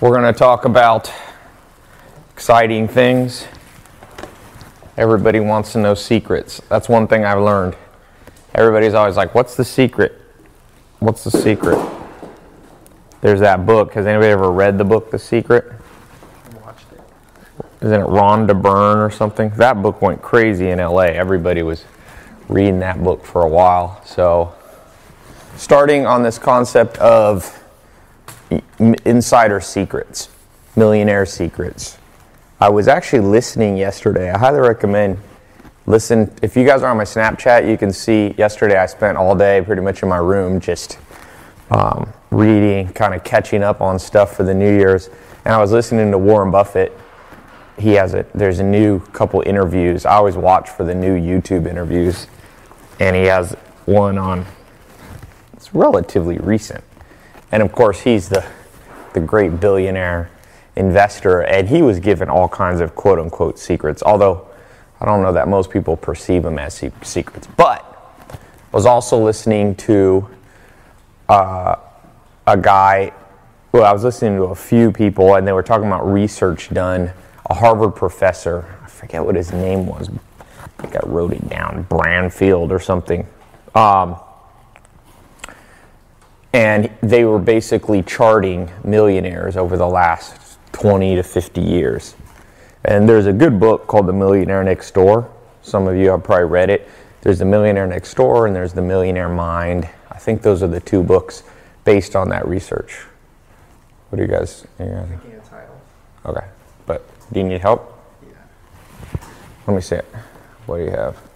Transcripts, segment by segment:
We're going to talk about exciting things. Everybody wants to know secrets. That's one thing I've learned. Everybody's always like, What's the secret? What's the secret? There's that book. Has anybody ever read the book, The Secret? Watched it. Isn't it Rhonda Byrne or something? That book went crazy in LA. Everybody was reading that book for a while. So, starting on this concept of insider secrets, millionaire secrets. I was actually listening yesterday. I highly recommend listen. If you guys are on my Snapchat, you can see yesterday I spent all day pretty much in my room just um, reading, kind of catching up on stuff for the New Year's. And I was listening to Warren Buffett. He has a there's a new couple interviews. I always watch for the new YouTube interviews, and he has one on. It's relatively recent and of course, he's the, the great billionaire investor, and he was given all kinds of quote unquote secrets, although I don't know that most people perceive them as secrets. But I was also listening to uh, a guy, well, I was listening to a few people, and they were talking about research done. A Harvard professor, I forget what his name was, I think I wrote it down, Branfield or something. Um, and they were basically charting millionaires over the last 20 to 50 years. And there's a good book called The Millionaire Next Door. Some of you have probably read it. There's The Millionaire Next Door and there's The Millionaire Mind. I think those are the two books based on that research. What do you guys? A title. Okay, but do you need help? Yeah. Let me see it. What do you have?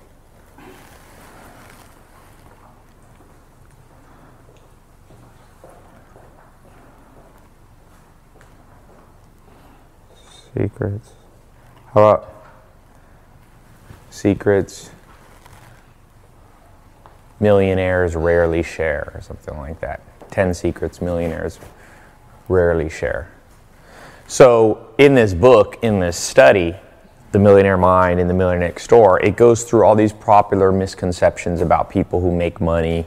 Secrets. How about secrets millionaires rarely share, or something like that? 10 secrets millionaires rarely share. So, in this book, in this study, The Millionaire Mind and The Millionaire Next Door, it goes through all these popular misconceptions about people who make money,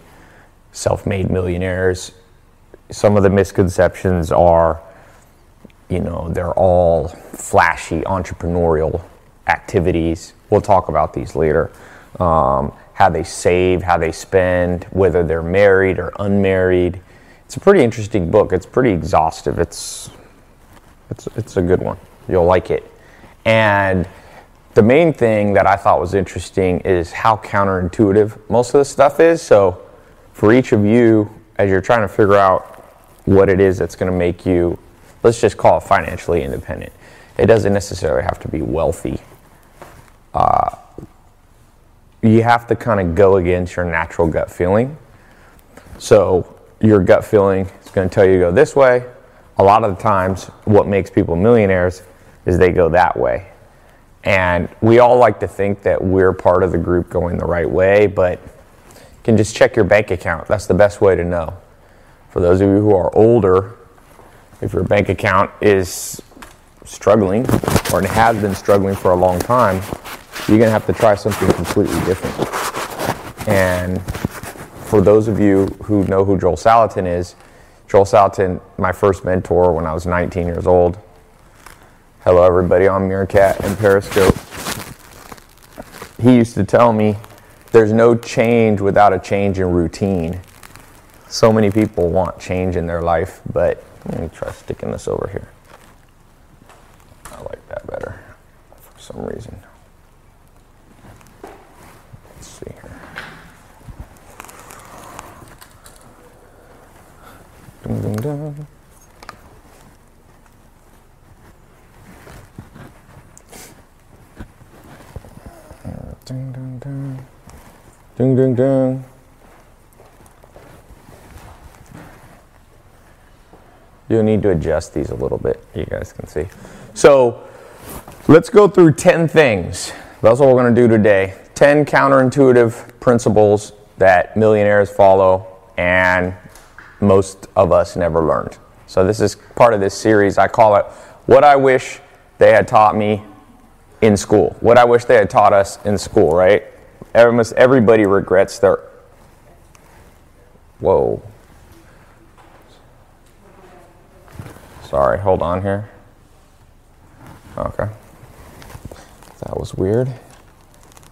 self made millionaires. Some of the misconceptions are you know, they're all flashy entrepreneurial activities. We'll talk about these later. Um, how they save, how they spend, whether they're married or unmarried. It's a pretty interesting book. It's pretty exhaustive. It's it's it's a good one. You'll like it. And the main thing that I thought was interesting is how counterintuitive most of the stuff is. So for each of you, as you're trying to figure out what it is that's going to make you let's just call it financially independent. It doesn't necessarily have to be wealthy. Uh, you have to kind of go against your natural gut feeling. So your gut feeling is going to tell you to go this way. A lot of the times, what makes people millionaires is they go that way. And we all like to think that we're part of the group going the right way, but you can just check your bank account. That's the best way to know. For those of you who are older, if your bank account is struggling or has been struggling for a long time, you're going to have to try something completely different. And for those of you who know who Joel Salatin is, Joel Salatin, my first mentor when I was 19 years old. Hello, everybody on Meerkat and Periscope. He used to tell me there's no change without a change in routine. So many people want change in their life, but let me try sticking this over here. I like that better for some reason. Let's see here. Dun, dun, dun. Ding, ding, ding. Ding, ding, ding. You'll need to adjust these a little bit, you guys can see. So let's go through 10 things. That's what we're going to do today. 10 counterintuitive principles that millionaires follow and most of us never learned. So this is part of this series. I call it What I Wish They Had Taught Me in School. What I wish they had taught us in school, right? Almost everybody regrets their. Whoa. Sorry, hold on here. Okay. That was weird.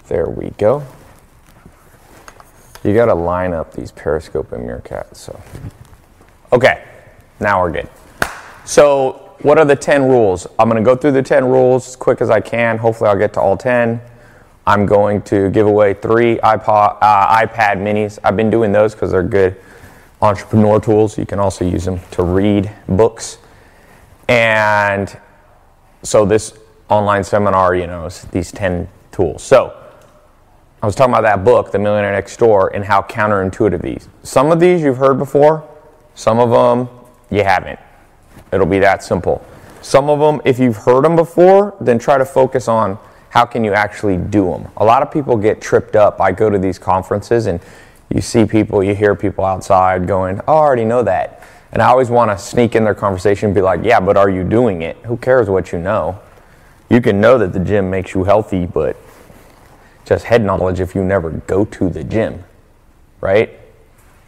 There we go. You got to line up these periscope and meerkats. So, okay, now we're good. So, what are the 10 rules? I'm to go through the 10 rules as quick as I can. Hopefully, I'll get to all 10. I'm going to give away three iPod, uh, iPad minis. I've been doing those because they're good entrepreneur tools. You can also use them to read books. And so, this online seminar, you know, is these 10 tools. So, I was talking about that book, The Millionaire Next Door, and how counterintuitive these. Some of these you've heard before, some of them you haven't. It'll be that simple. Some of them, if you've heard them before, then try to focus on how can you actually do them. A lot of people get tripped up. I go to these conferences and you see people, you hear people outside going, "Oh, I already know that." And I always want to sneak in their conversation and be like, "Yeah, but are you doing it? Who cares what you know? You can know that the gym makes you healthy, but just head knowledge if you never go to the gym, right?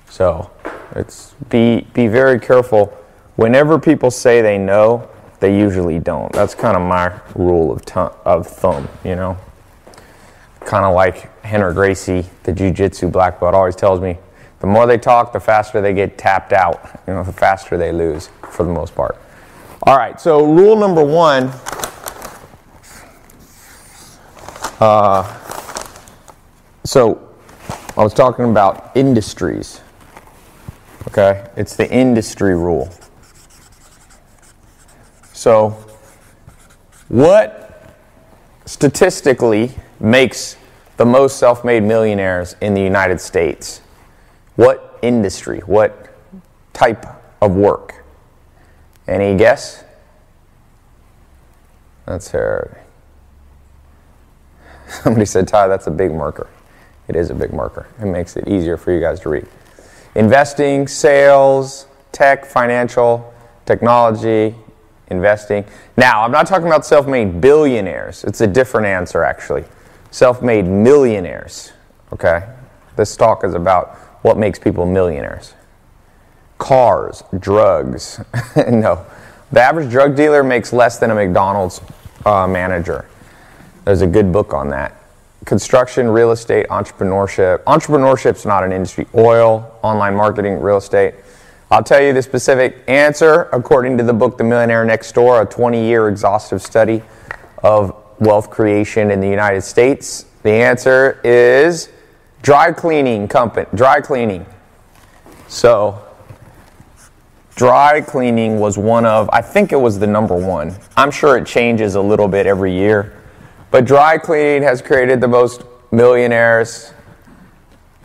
So, it's be be very careful whenever people say they know, they usually don't. That's kind of my rule of, t- of thumb, you know. Kind of like Rener Gracie, the jiu-jitsu black belt, always tells me, the more they talk, the faster they get tapped out. You know, the faster they lose, for the most part. All right, so rule number one. Uh, so, I was talking about industries. Okay, it's the industry rule. So, what statistically makes the most self made millionaires in the United States? What industry? What type of work? Any guess? That's her. Somebody said, Tai, that's a big marker. It is a big marker. It makes it easier for you guys to read. Investing, sales, tech, financial, technology, investing. Now, I'm not talking about self made billionaires. It's a different answer, actually. Self made millionaires. Okay? This talk is about what makes people millionaires cars, drugs. no. The average drug dealer makes less than a McDonald's uh, manager. There's a good book on that. Construction, real estate, entrepreneurship. Entrepreneurship's not an industry. Oil, online marketing, real estate. I'll tell you the specific answer according to the book The Millionaire Next Door, a 20 year exhaustive study of wealth creation in the United States. The answer is dry cleaning company, dry cleaning. So, dry cleaning was one of, I think it was the number one. I'm sure it changes a little bit every year. But dry cleaning has created the most millionaires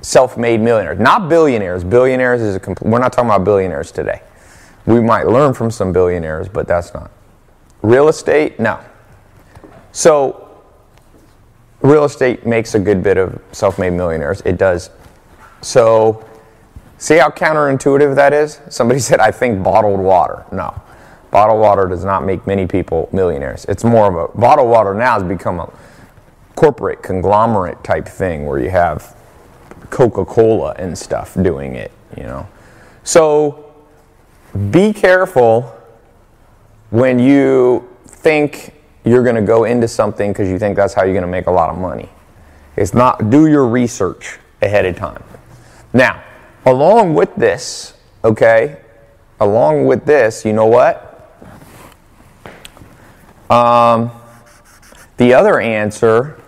self-made millionaires, not billionaires. Billionaires is a we're not talking about billionaires today. We might learn from some billionaires, but that's not. Real estate, no. So real estate makes a good bit of self-made millionaires. It does. So see how counterintuitive that is? Somebody said I think bottled water. No. Bottled water does not make many people millionaires. It's more of a bottled water now has become a corporate conglomerate type thing where you have Coca Cola and stuff doing it, you know. So be careful when you think you're going to go into something because you think that's how you're going to make a lot of money. It's not, do your research ahead of time. Now, along with this, okay, along with this, you know what? Um, the other answer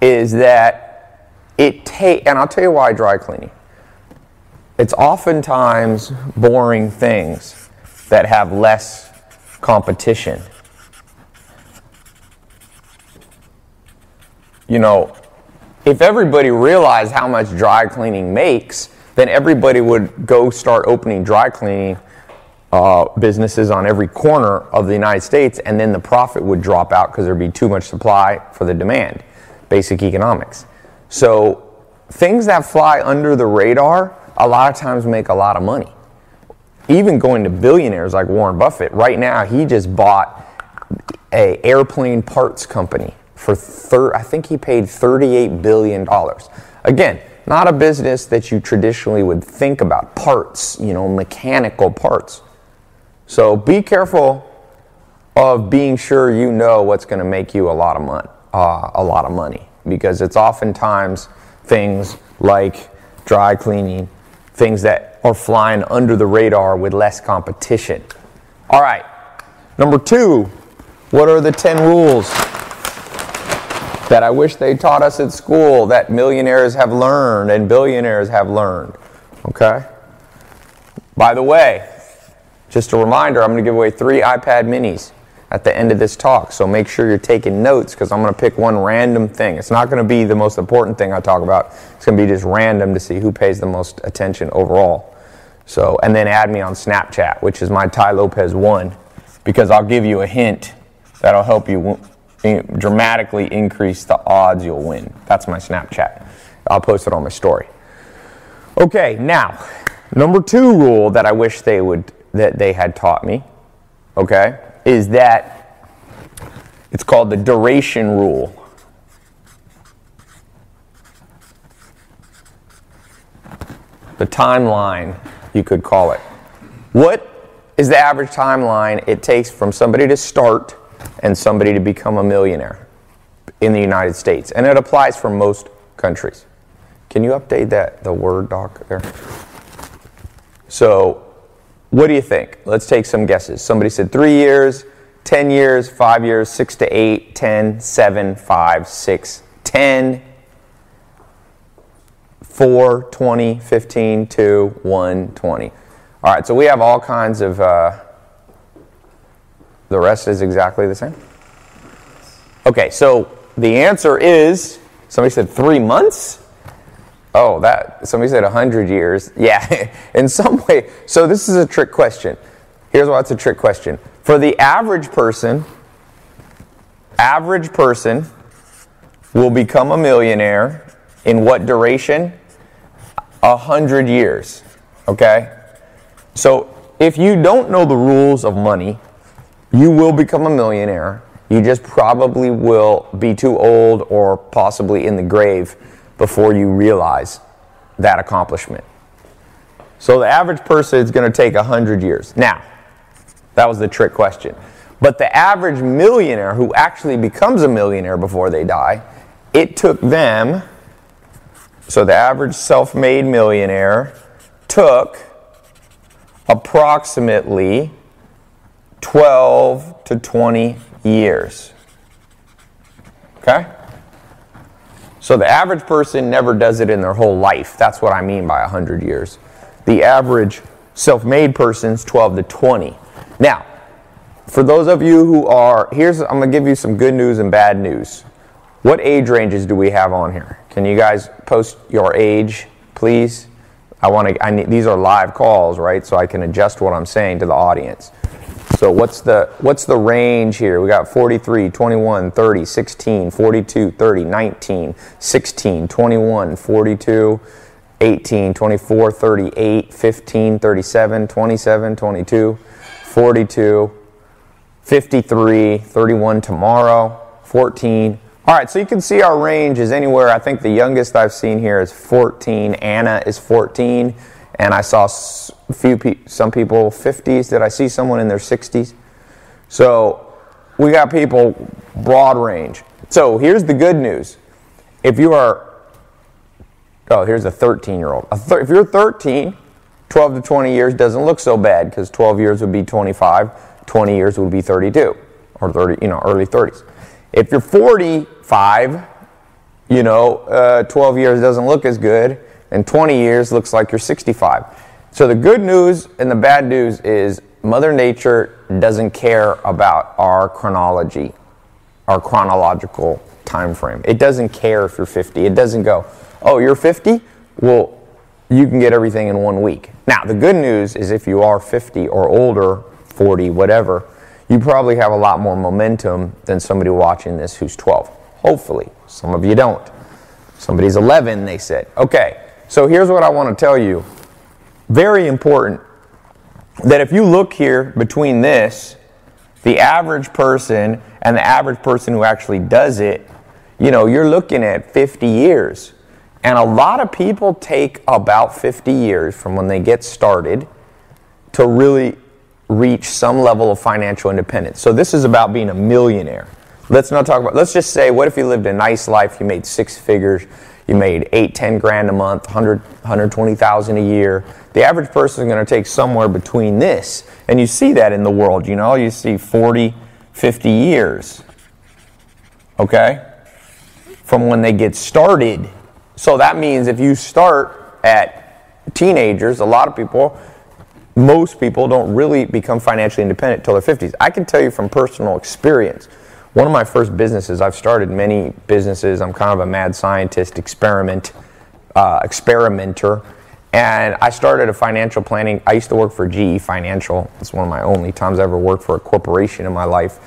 is that it take, and I'll tell you why dry cleaning. It's oftentimes boring things that have less competition. You know, if everybody realized how much dry cleaning makes, then everybody would go start opening dry cleaning uh, businesses on every corner of the United States, and then the profit would drop out because there'd be too much supply for the demand. Basic economics. So things that fly under the radar a lot of times make a lot of money. Even going to billionaires like Warren Buffett, right now he just bought a airplane parts company for thir- I think he paid 38 billion dollars. Again, not a business that you traditionally would think about parts, you know, mechanical parts. So be careful of being sure you know what's going to make you a lot of money, uh, a lot of money, because it's oftentimes things like dry cleaning, things that are flying under the radar with less competition. All right, number two, what are the 10 rules that I wish they taught us at school that millionaires have learned and billionaires have learned? Okay? By the way, just a reminder, I'm going to give away three iPad minis at the end of this talk. So make sure you're taking notes because I'm going to pick one random thing. It's not going to be the most important thing I talk about. It's going to be just random to see who pays the most attention overall. So, and then add me on Snapchat, which is my Tai Lopez one, because I'll give you a hint that'll help you dramatically increase the odds you'll win. That's my Snapchat. I'll post it on my story. Okay, now, number two rule that I wish they would that they had taught me, okay, is that it's called the duration rule. The timeline, you could call it. What is the average timeline it takes from somebody to start and somebody to become a millionaire in the United States? And it applies for most countries. Can you update that, the Word doc there? So what do you think? Let's take some guesses. Somebody said three years, 10 years, five years, six to eight, 10, seven, five, six, 10, 4, 20, 15, 2, 1, 20. All right, so we have all kinds of, uh, the rest is exactly the same? Okay, so the answer is somebody said three months? Oh, that somebody said 100 years. Yeah, in some way. So this is a trick question. Here's why it's a trick question. For the average person, average person will become a millionaire in what duration? A hundred years. Okay? So if you don't know the rules of money, you will become a millionaire. You just probably will be too old or possibly in the grave before you realize that accomplishment. So the average person is going to take 100 years. Now, that was the trick question. But the average millionaire who actually becomes a millionaire before they die, it took them, so the average self made millionaire took approximately 12 to 20 years. Okay? So the average person never does it in their whole life. That's what I mean by 100 years. The average self made person's 12 to 20. Now, for those of you who are, here's, I'm going to give you some good news and bad news. What age ranges do we have on here? Can you guys post your age, please? I want to, I need, these are live calls, right? So I can adjust what I'm saying to the audience. So what's the what's the range here? We got 43, 21, 30, 16, 42, 30, 19, 16, 21, 42, 18, 24, 38, 15, 37, 27, 22, 42, 53, 31 tomorrow, 14. All right, so you can see our range is anywhere. I think the youngest I've seen here is 14. Anna is 14 and I saw few pe- some people 50s. Did I see someone in their 60s? So we got people broad range. So here's the good news: if you are, oh, here's a 13 year old. Thir- if you're 13, 12 to 20 years doesn't look so bad because 12 years would be 25, 20 years would be 32 or 30, you know, early 30s. If you're 45, you know, uh, 12 years doesn't look as good in 20 years looks like you're 65. So the good news and the bad news is Mother Nature doesn't care about our chronology, our chronological time frame. It doesn't care if you're 50. It doesn't go, oh, you're 50? Well, you can get everything in one week. Now, the good news is if you are 50 or older, 40, whatever, you probably have a lot more momentum than somebody watching this who's 12. Hopefully. Some of you don't. Somebody's 11, they said. Okay, so here's what I want to tell you. Very important that if you look here between this, the average person and the average person who actually does it, you know, you're looking at 50 years. And a lot of people take about 50 years from when they get started to really reach some level of financial independence. So this is about being a millionaire. Let's not talk about, let's just say, what if you lived a nice life, you made six figures, you made eight, ten grand a month, 100, 120,000 a year. The average person is going to take somewhere between this. And you see that in the world, you know, you see 40, 50 years. Okay? From when they get started. So that means if you start at teenagers, a lot of people, most people don't really become financially independent until their 50s. I can tell you from personal experience one of my first businesses, I've started many businesses. I'm kind of a mad scientist, experiment, uh, experimenter. And I started a financial planning. I used to work for GE Financial. It's one of my only times I ever worked for a corporation in my life.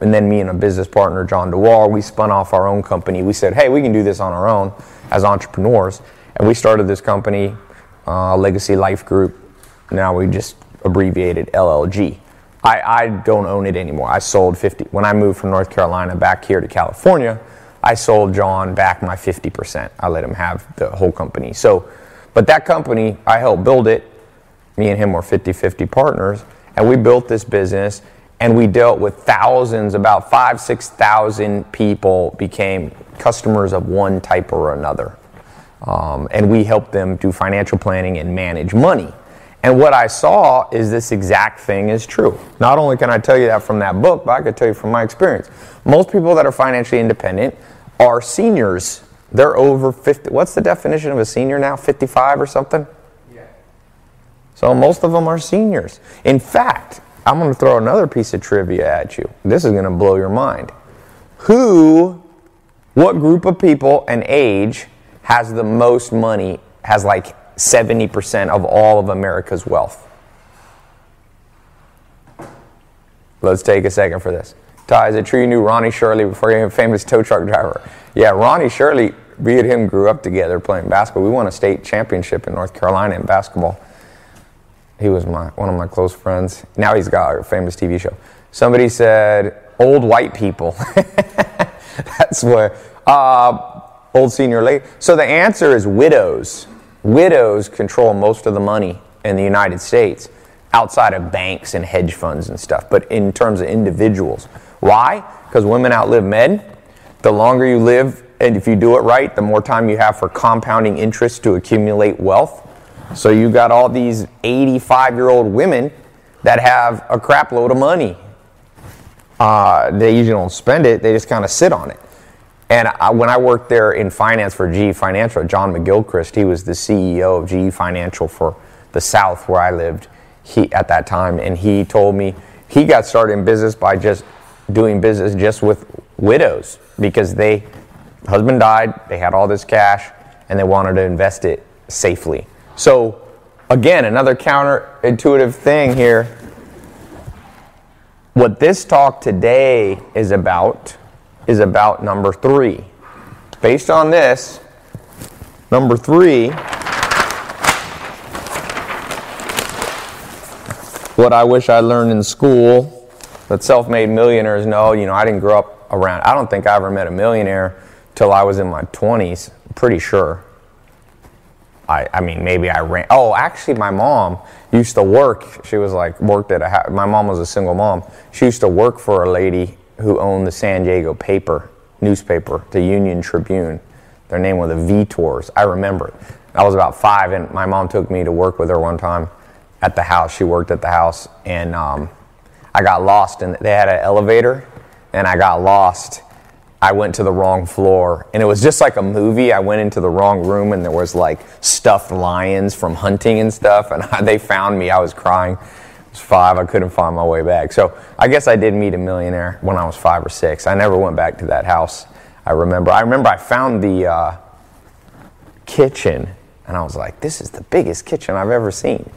And then me and a business partner, John DeWall, we spun off our own company. We said, hey, we can do this on our own as entrepreneurs. And we started this company, uh, Legacy Life Group. Now we just abbreviated LLG. I, I don't own it anymore. I sold 50. When I moved from North Carolina back here to California, I sold John back my 50%. I let him have the whole company. So, but that company, I helped build it. Me and him were 50 50 partners, and we built this business and we dealt with thousands, about five, 6,000 people became customers of one type or another. Um, and we helped them do financial planning and manage money. And what I saw is this exact thing is true. Not only can I tell you that from that book, but I can tell you from my experience. Most people that are financially independent are seniors. They're over 50. What's the definition of a senior now? 55 or something? Yeah. So most of them are seniors. In fact, I'm going to throw another piece of trivia at you. This is going to blow your mind. Who, what group of people and age has the most money, has like 70% of all of America's wealth. Let's take a second for this. Tai, is it true you knew Ronnie Shirley before he became a famous tow truck driver? Yeah, Ronnie Shirley, we and him grew up together playing basketball. We won a state championship in North Carolina in basketball. He was my one of my close friends. Now he's got a famous TV show. Somebody said old white people. That's where uh, old senior lady. So the answer is widows widows control most of the money in the United States outside of banks and hedge funds and stuff, but in terms of individuals. Why? Because women outlive men. The longer you live, and if you do it right, the more time you have for compounding interest to accumulate wealth. So you got all these 85 year old women that have a crap load of money. Uh, they usually don't spend it, they just kind of sit on it. And I, when I worked there in finance for GE Financial, John McGilchrist, he was the CEO of GE Financial for the South where I lived he, at that time. And he told me he got started in business by just doing business just with widows because they, husband died, they had all this cash, and they wanted to invest it safely. So, again, another counterintuitive thing here. What this talk today is about is about number three. Based on this, number three, what I wish I learned in school that self made millionaires know, you know, I didn't grow up around, I don't think I ever met a millionaire till I was in my 20s, pretty sure. I, I mean, maybe I ran. Oh, actually, my mom used to work. She was like, worked at a, my mom was a single mom. She used to work for a lady who owned the San Diego paper, newspaper, the Union Tribune. Their name was the Ventors. I remember it. I was about five, and my mom took me to work with her one time at the house. She worked at the house, and um, I got lost. And they had an elevator, and I got lost. I went to the wrong floor, and it was just like a movie. I went into the wrong room, and there was like stuffed lions from hunting and stuff, and they found me. I was crying was five. I couldn't find my way back. So I guess I did meet a millionaire when I was five or six. I never went back to that house. I remember. I remember I found the uh, kitchen, and I was like, "This is the biggest kitchen I've ever seen."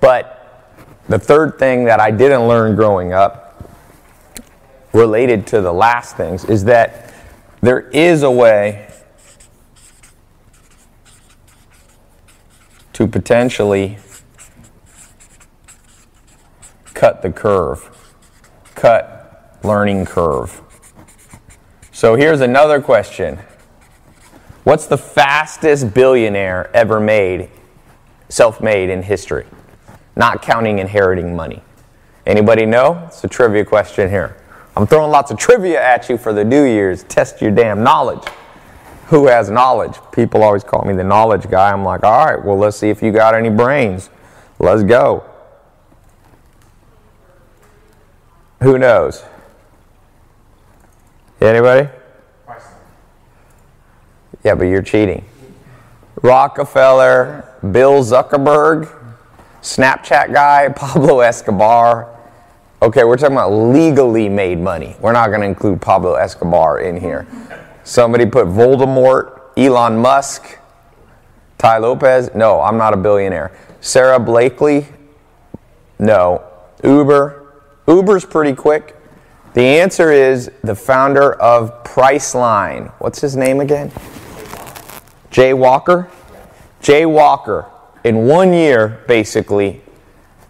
But the third thing that I didn't learn growing up, related to the last things, is that there is a way to potentially cut the curve, cut learning curve. So here's another question What's the fastest billionaire ever made, self made in history? Not counting inheriting money. Anybody know? It's a trivia question here. I'm throwing lots of trivia at you for the New Year's. Test your damn knowledge. Who has knowledge? People always call me the knowledge guy. I'm like, all right, well, let's see if you got any brains. Let's go. Who knows? Anybody? Yeah, but you're cheating. Rockefeller, Bill Zuckerberg, Snapchat guy, Pablo Escobar. Okay, we're talking about legally made money. We're not going to include Pablo Escobar in here. Somebody put Voldemort, Elon Musk, Tai Lopez. No, I'm not a billionaire. Sara Blakely. No. Uber. Uber's pretty quick. The answer is the founder of Priceline. What's his name again? Jay Walker? Jay Walker, in one year, basically,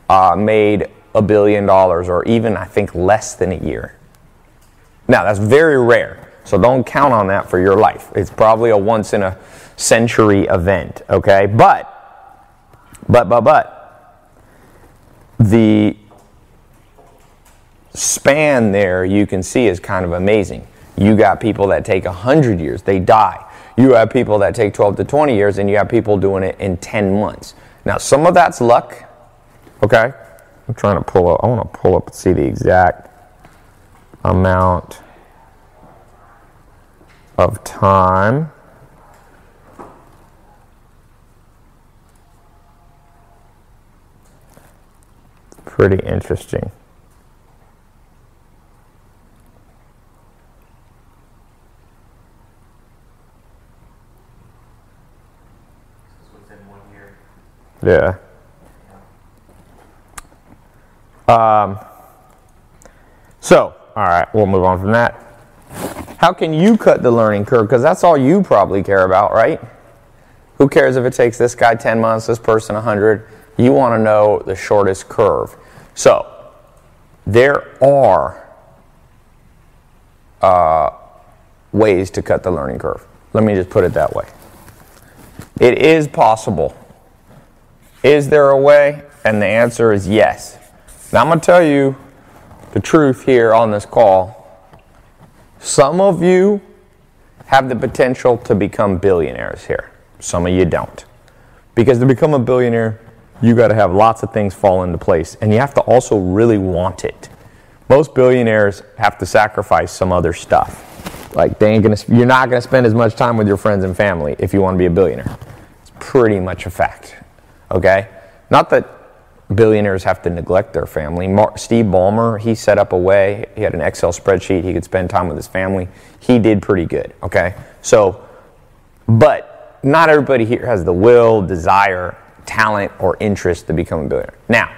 uh, made a billion dollars, or even, I think, less than a year. Now, that's very rare, so don't count on that for your life. It's probably a once in a century event, okay? But, but, but, but, the span there you can see is kind of amazing. You got people that take 100 years, they die. You have people that take 12 to 20 years, and you have people doing it in 10 months. Now, some of that's luck, okay? I'm trying to pull up, I want to pull up and see the exact amount of time. Pretty interesting. Yeah. Um, so, all right, we'll move on from that. How can you cut the learning curve? Because that's all you probably care about, right? Who cares if it takes this guy 10 months, this person 100? You want to know the shortest curve. So, there are uh, ways to cut the learning curve. Let me just put it that way. It is possible. Is there a way? And the answer is yes. Now I'm going to tell you the truth here on this call. Some of you have the potential to become billionaires here. Some of you don't. Because to become a billionaire, you got to have lots of things fall into place and you have to also really want it. Most billionaires have to sacrifice some other stuff. Like they ain't gonna, you're not going to spend as much time with your friends and family if you want to be a billionaire. It's pretty much a fact. Okay? Not that billionaires have to neglect their family. Mark, Steve Ballmer, he set up a way, he had an Excel spreadsheet, he could spend time with his family. He did pretty good. Okay? So, but not everybody here has the will, desire, talent, or interest to become a billionaire. Now,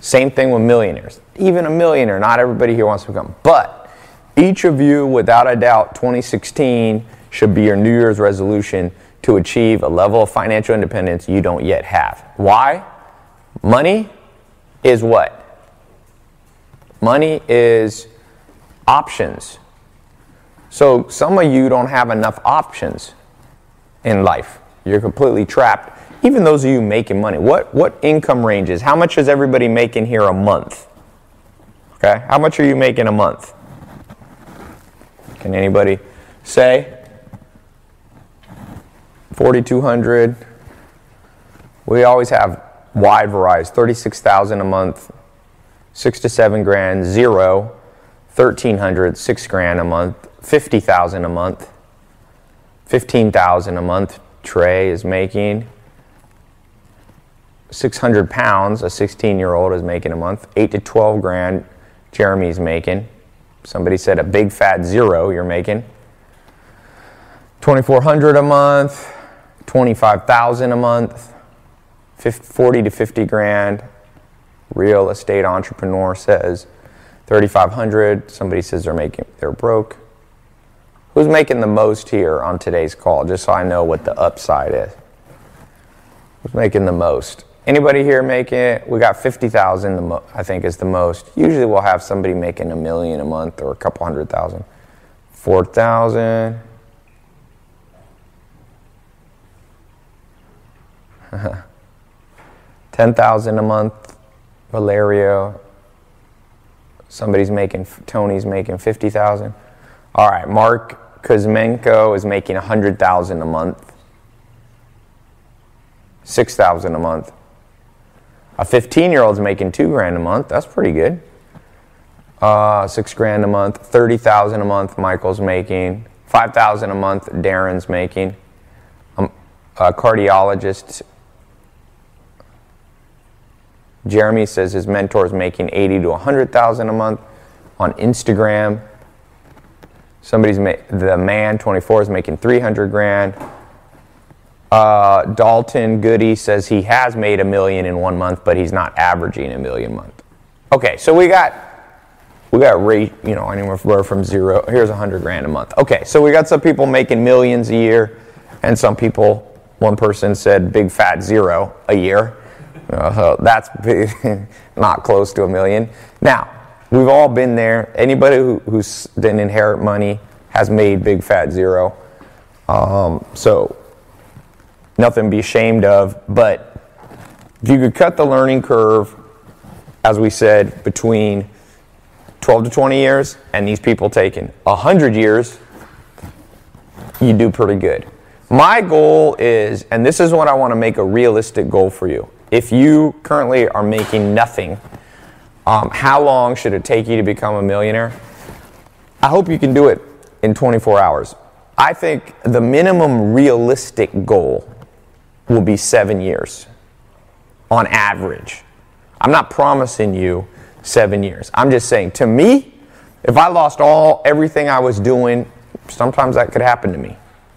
same thing with millionaires. Even a millionaire, not everybody here wants to become. But each of you, without a doubt, 2016 should be your New Year's resolution to achieve a level of financial independence you don't yet have. Why? Money is what? Money is options. So some of you don't have enough options in life. You're completely trapped. Even those of you making money, what, what income ranges? How much is everybody making here a month? Okay, how much are you making a month? Can anybody say? 4200 we always have wide varieties 36000 a month 6 to 7 grand 0 1300 6 grand a month 50000 a month 15000 a month trey is making 600 pounds a 16 year old is making a month 8 to 12 grand jeremy's making. Somebody said a big fat zero you're making. 2400 a month 25,000 a month, 40 to 50 grand. Real estate entrepreneur says 3,500. Somebody says they're making they're broke. Who's making the most here on today's call? Just so I know what the upside is. Who's making the most? Anybody here making it? We got 50,000, mo- I think is the most. Usually we'll have somebody making a million a month or a couple hundred thousand. 4,000. 10,000 a month, Valerio. Somebody's making, Tony's making 50,000. All right, Mark Kuzmenko is making a 100,000 a month. 6,000 a month. A 15 year old's making two grand a month. That's pretty good. Uh, six grand a month, 30,000 a month Michael's making, 5,000 a month Darren's making. Um, a cardiologist Jeremy says his mentor is making 80 to 100,000 a month on Instagram. Somebody's ma- the man 24 is making 300 grand. Uh, Dalton Goody says he has made a million in one month, but he's not averaging a million month. Okay, so we got we got rate, you know, anywhere from zero. Here's a hundred grand a month. Okay, so we got some people making millions a year, and some people. One person said big fat zero a year. Uh, that's not close to a million. Now, we've all been there. Anybody who, who's didn't inherit money has made big fat zero. Um, so, nothing to be ashamed of. But if you could cut the learning curve, as we said, between 12 to 20 years and these people taking 100 years, you do pretty good. My goal is, and this is what I want to make a realistic goal for you if you currently are making nothing, um, how long should it take you to become a millionaire? I hope you can do it in 24 hours. I think the minimum realistic goal will be seven years on average. I'm not promising you seven years. I'm just saying, to me, if I lost all everything I was doing, sometimes that could happen to me.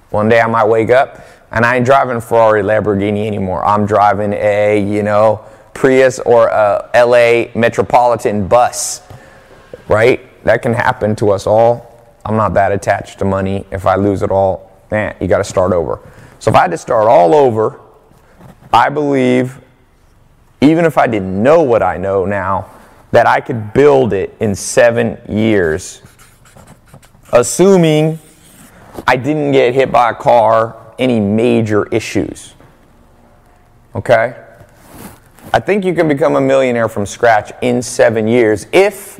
One day I might wake up and I ain't driving a Ferrari Lamborghini anymore. I'm driving a, you know, Prius or a LA Metropolitan bus, right? That can happen to us all. I'm not that attached to money. If I lose it all, man, you got to start over. So if I had to start all over, I believe, even if I didn't know what I know now, that I could build it in seven years, assuming I didn't get hit by a car any major issues. Okay? I think you can become a millionaire from scratch in seven years if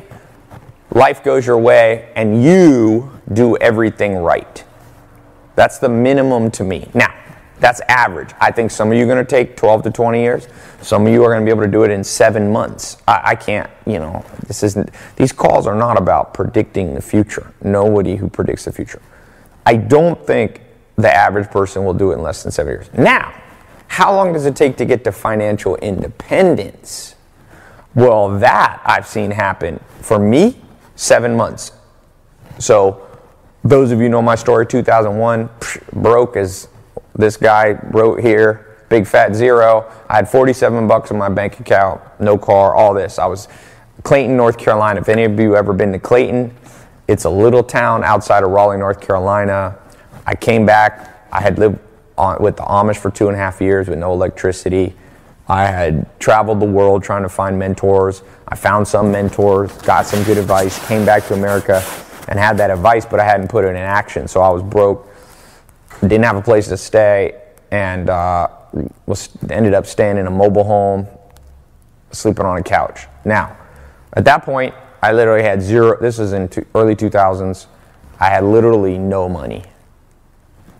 life goes your way and you do everything right. That's the minimum to me. Now, that's average. I think some of you are going to take 12 to 20 years. Some of you are going to be able to do it in seven months. I, I, can't, you know, this isn't, these calls are not about predicting the future. Nobody who predicts the future. I don't think the average person will do it in less than seven years. Now, how long does it take to get to financial independence? Well, that I've seen happen for me, seven months. So, those of you know my story, 2001, broke as this guy wrote here, big fat zero. I had 47 bucks in my bank account, no car, all this. I was Clayton, North Carolina. If any of you ever been to Clayton, it's a little town outside of Raleigh, North Carolina. I came back. I had lived on, with the Amish for two and a half years with no electricity. I had traveled the world trying to find mentors. I found some mentors, got some good advice, came back to America and had that advice, but I hadn't put it in action. So I was broke, didn't have a place to stay, and uh, was ended up staying in a mobile home, sleeping on a couch. Now, at that point, I literally had zero. This was in two, early 2000s. I had literally no money.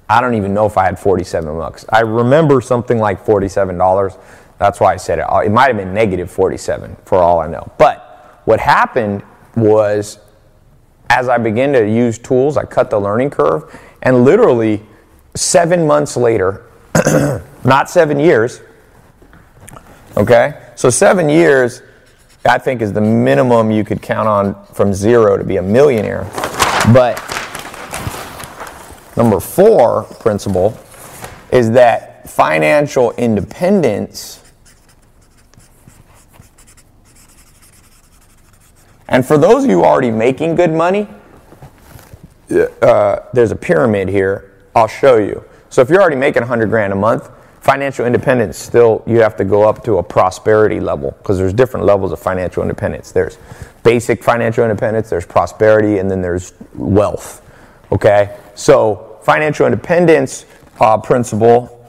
I don't even know if I had 47 bucks. I remember something like $47. That's why I said it. Uh, it might have been negative 47 for all I know. But what happened was as I began to use tools, I cut the learning curve. And literally, seven months later, not seven years, okay? So, seven years, I think, is the minimum you could count on from zero to be a millionaire. But Number four principle is that financial independence, and for those of you already making good money, uh, there's a pyramid here. I'll show you. So if you're already making 100 grand a month, financial independence still you have to go up to a prosperity level because there's different levels of financial independence. There's basic financial independence, there's prosperity, and then there's wealth. Okay? So financial independence uh, principle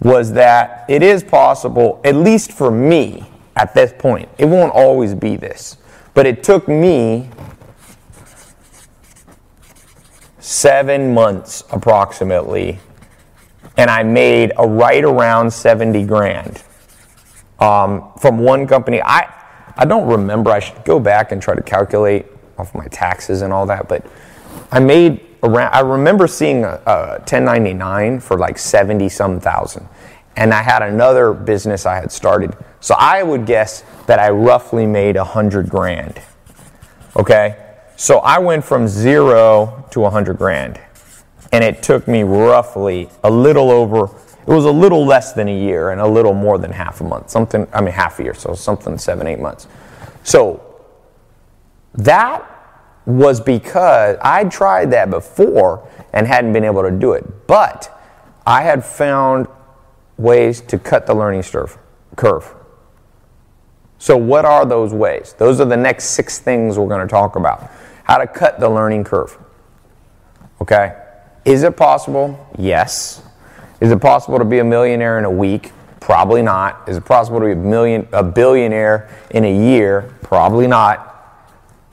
was that it is possible, at least for me at this point, it won't always be this, But it took me seven months approximately, and I made a right around 70 grand um, from one company. I, I don't remember, I should go back and try to calculate off my taxes and all that, but I made around, I remember seeing a, a 1099 for like 70 some thousand. And I had another business I had started. So I would guess that I roughly made a hundred grand. Okay? So I went from zero to a hundred grand. And it took me roughly a little over, it was a little less than a year and a little more than half a month. Something, I mean, half a year. So something seven, eight months. So that was because I'd tried that before and hadn't been able to do it. But I had found ways to cut the learning curve. So, what are those ways? Those are the next six things we're going to talk about. How to cut the learning curve. Okay? Is it possible? Yes. Is it possible to be a millionaire in a week? Probably not. Is it possible to be a million a billionaire in a year? Probably not.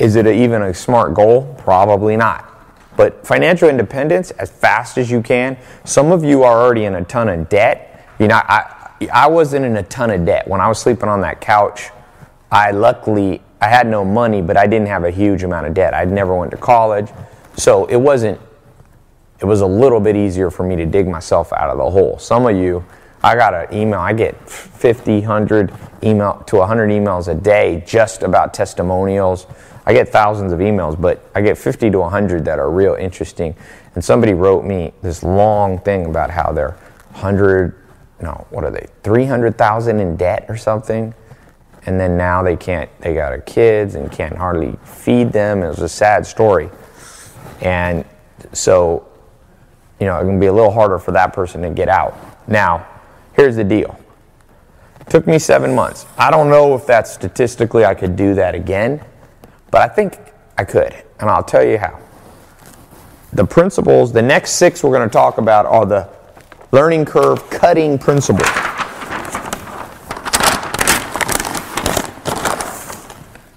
Is it a, even a smart goal? Probably not. But financial independence as fast as you can. Some of you are already in a ton of debt. You know, I, I wasn't in a ton of debt. When I was sleeping on that couch, I luckily, I had no money, but I didn't have a huge amount of debt. I'd never went to college. So it wasn't, it was a little bit easier for me to dig myself out of the hole. Some of you, I got an email, I get 50, 100 email to 100 emails a day just about testimonials I get thousands of emails, but I get 50 to 100 that are real interesting. And somebody wrote me this long thing about how they're 100, no, what are they, 300,000 in debt or something. And then now they can't, they got kids and can't hardly feed them. It was a sad story. And so, you know, it can be a little harder for that person to get out. Now, here's the deal. Took me seven months. I don't know if that statistically I could do that again but I think I could, and I'll tell you how. The principles, the next six we're going to talk about are the learning curve cutting principles.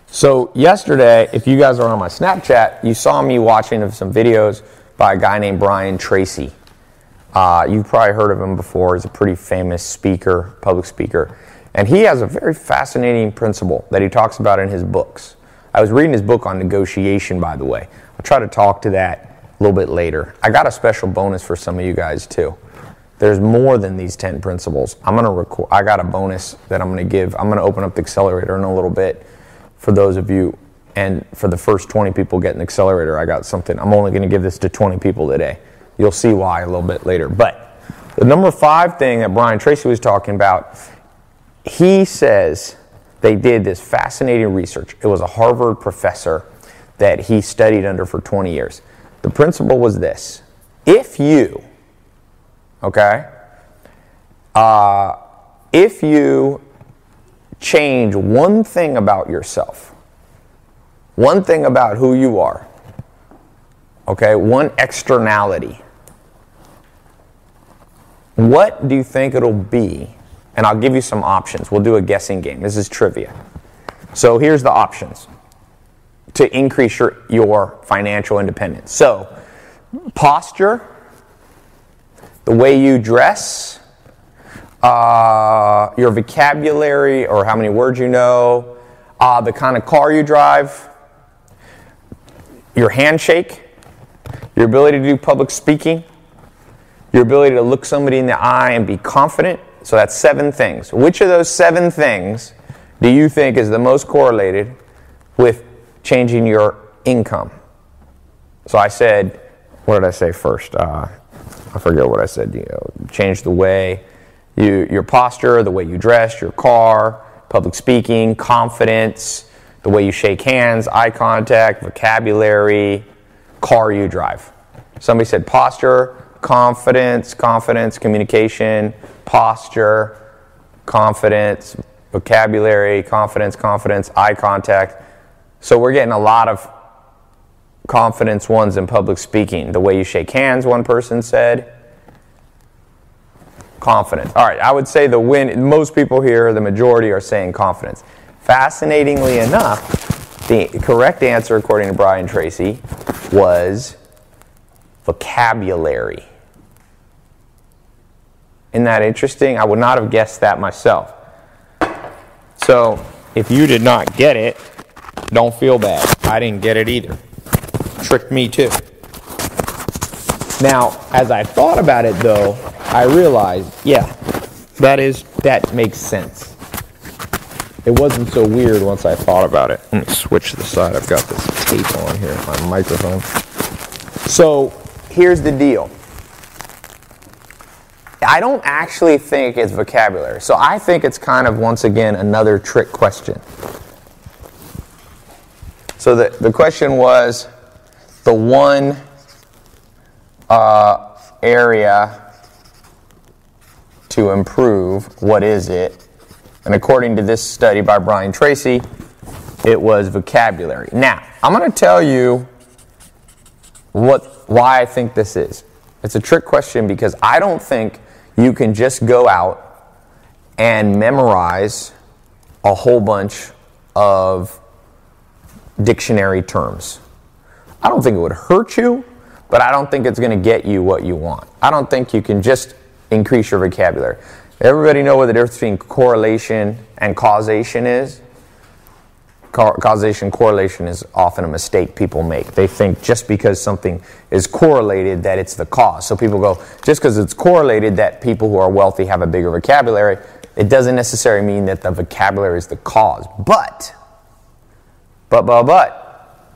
So, yesterday, if you guys are on my Snapchat, you saw me watching some videos by a guy named Brian Tracy. Uh, you've probably heard of him before. He's a pretty famous speaker, public speaker. And he has a very fascinating principle that he talks about in his books. I was reading his book on negotiation, by the way. I'll try to talk to that a little bit later. I got a special bonus for some of you guys too. There's more than these 10 principles. I'm going to record, I got a bonus that I'm going to give. I'm going to open up the accelerator in a little bit for those of you. And for the first 20 people getting the accelerator, I got something. I'm only going to give this to 20 people today. You'll see why a little bit later. But the number five thing that Brian Tracy was talking about, he says they did this fascinating research. It was a Harvard professor that he studied under for 20 years. The principle was this if you, okay, uh, if you change one thing about yourself, one thing about who you are, okay, one externality, what do you think it'll be and I'll give you some options. We'll do a guessing game. This is trivia. So here's the options to increase your, your financial independence. So, posture, the way you dress, uh, your vocabulary or how many words you know, uh, the kind of car you drive, your handshake, your ability to do public speaking, your ability to look somebody in the eye and be confident so that's seven things. Which of those seven things do you think is the most correlated with changing your income? So I said, what did I say first? Uh, I forget what I said. You know, change the way you, your posture, the way you dress, your car, public speaking, confidence, the way you shake hands, eye contact, vocabulary, car you drive. Somebody said posture, confidence, confidence, communication, posture, confidence, vocabulary, confidence, confidence, eye contact. So we're getting a lot of confidence ones in public speaking. The way you shake hands, one person said. Confidence. All right, I would say the win, most people here, the majority are saying confidence. Fascinatingly enough, The correct answer, according to Brian Tracy, was vocabulary. Isn't that interesting? I would not have guessed that myself. So, if you did not get it, don't feel bad. I didn't get it either. Tricked me too. Now, as I thought about it though, I realized, yeah, that is that makes sense. It wasn't so weird once I thought about it. Let me switch to the side. I've got this tape on here, my microphone. So, here's the deal. I don't actually think it's vocabulary. So I think it's kind of, once again, another trick question. So the, the question was the one uh, area to improve, what is it? And according to this study by Brian Tracy, it was vocabulary. Now, I'm going to tell you what, why I think this is. It's a trick question because I don't think you can just go out and memorize a whole bunch of dictionary terms. I don't think it would hurt you, but I don't think it's going to get you what you want. I don't think you can just increase your vocabulary. Everybody know what the difference between correlation and causation is? Causation correlation is often a mistake people make. They think just because something is correlated that it's the cause. So people go, just because it's correlated that people who are wealthy have a bigger vocabulary, it doesn't necessarily mean that the vocabulary is the cause. But, but, but, but,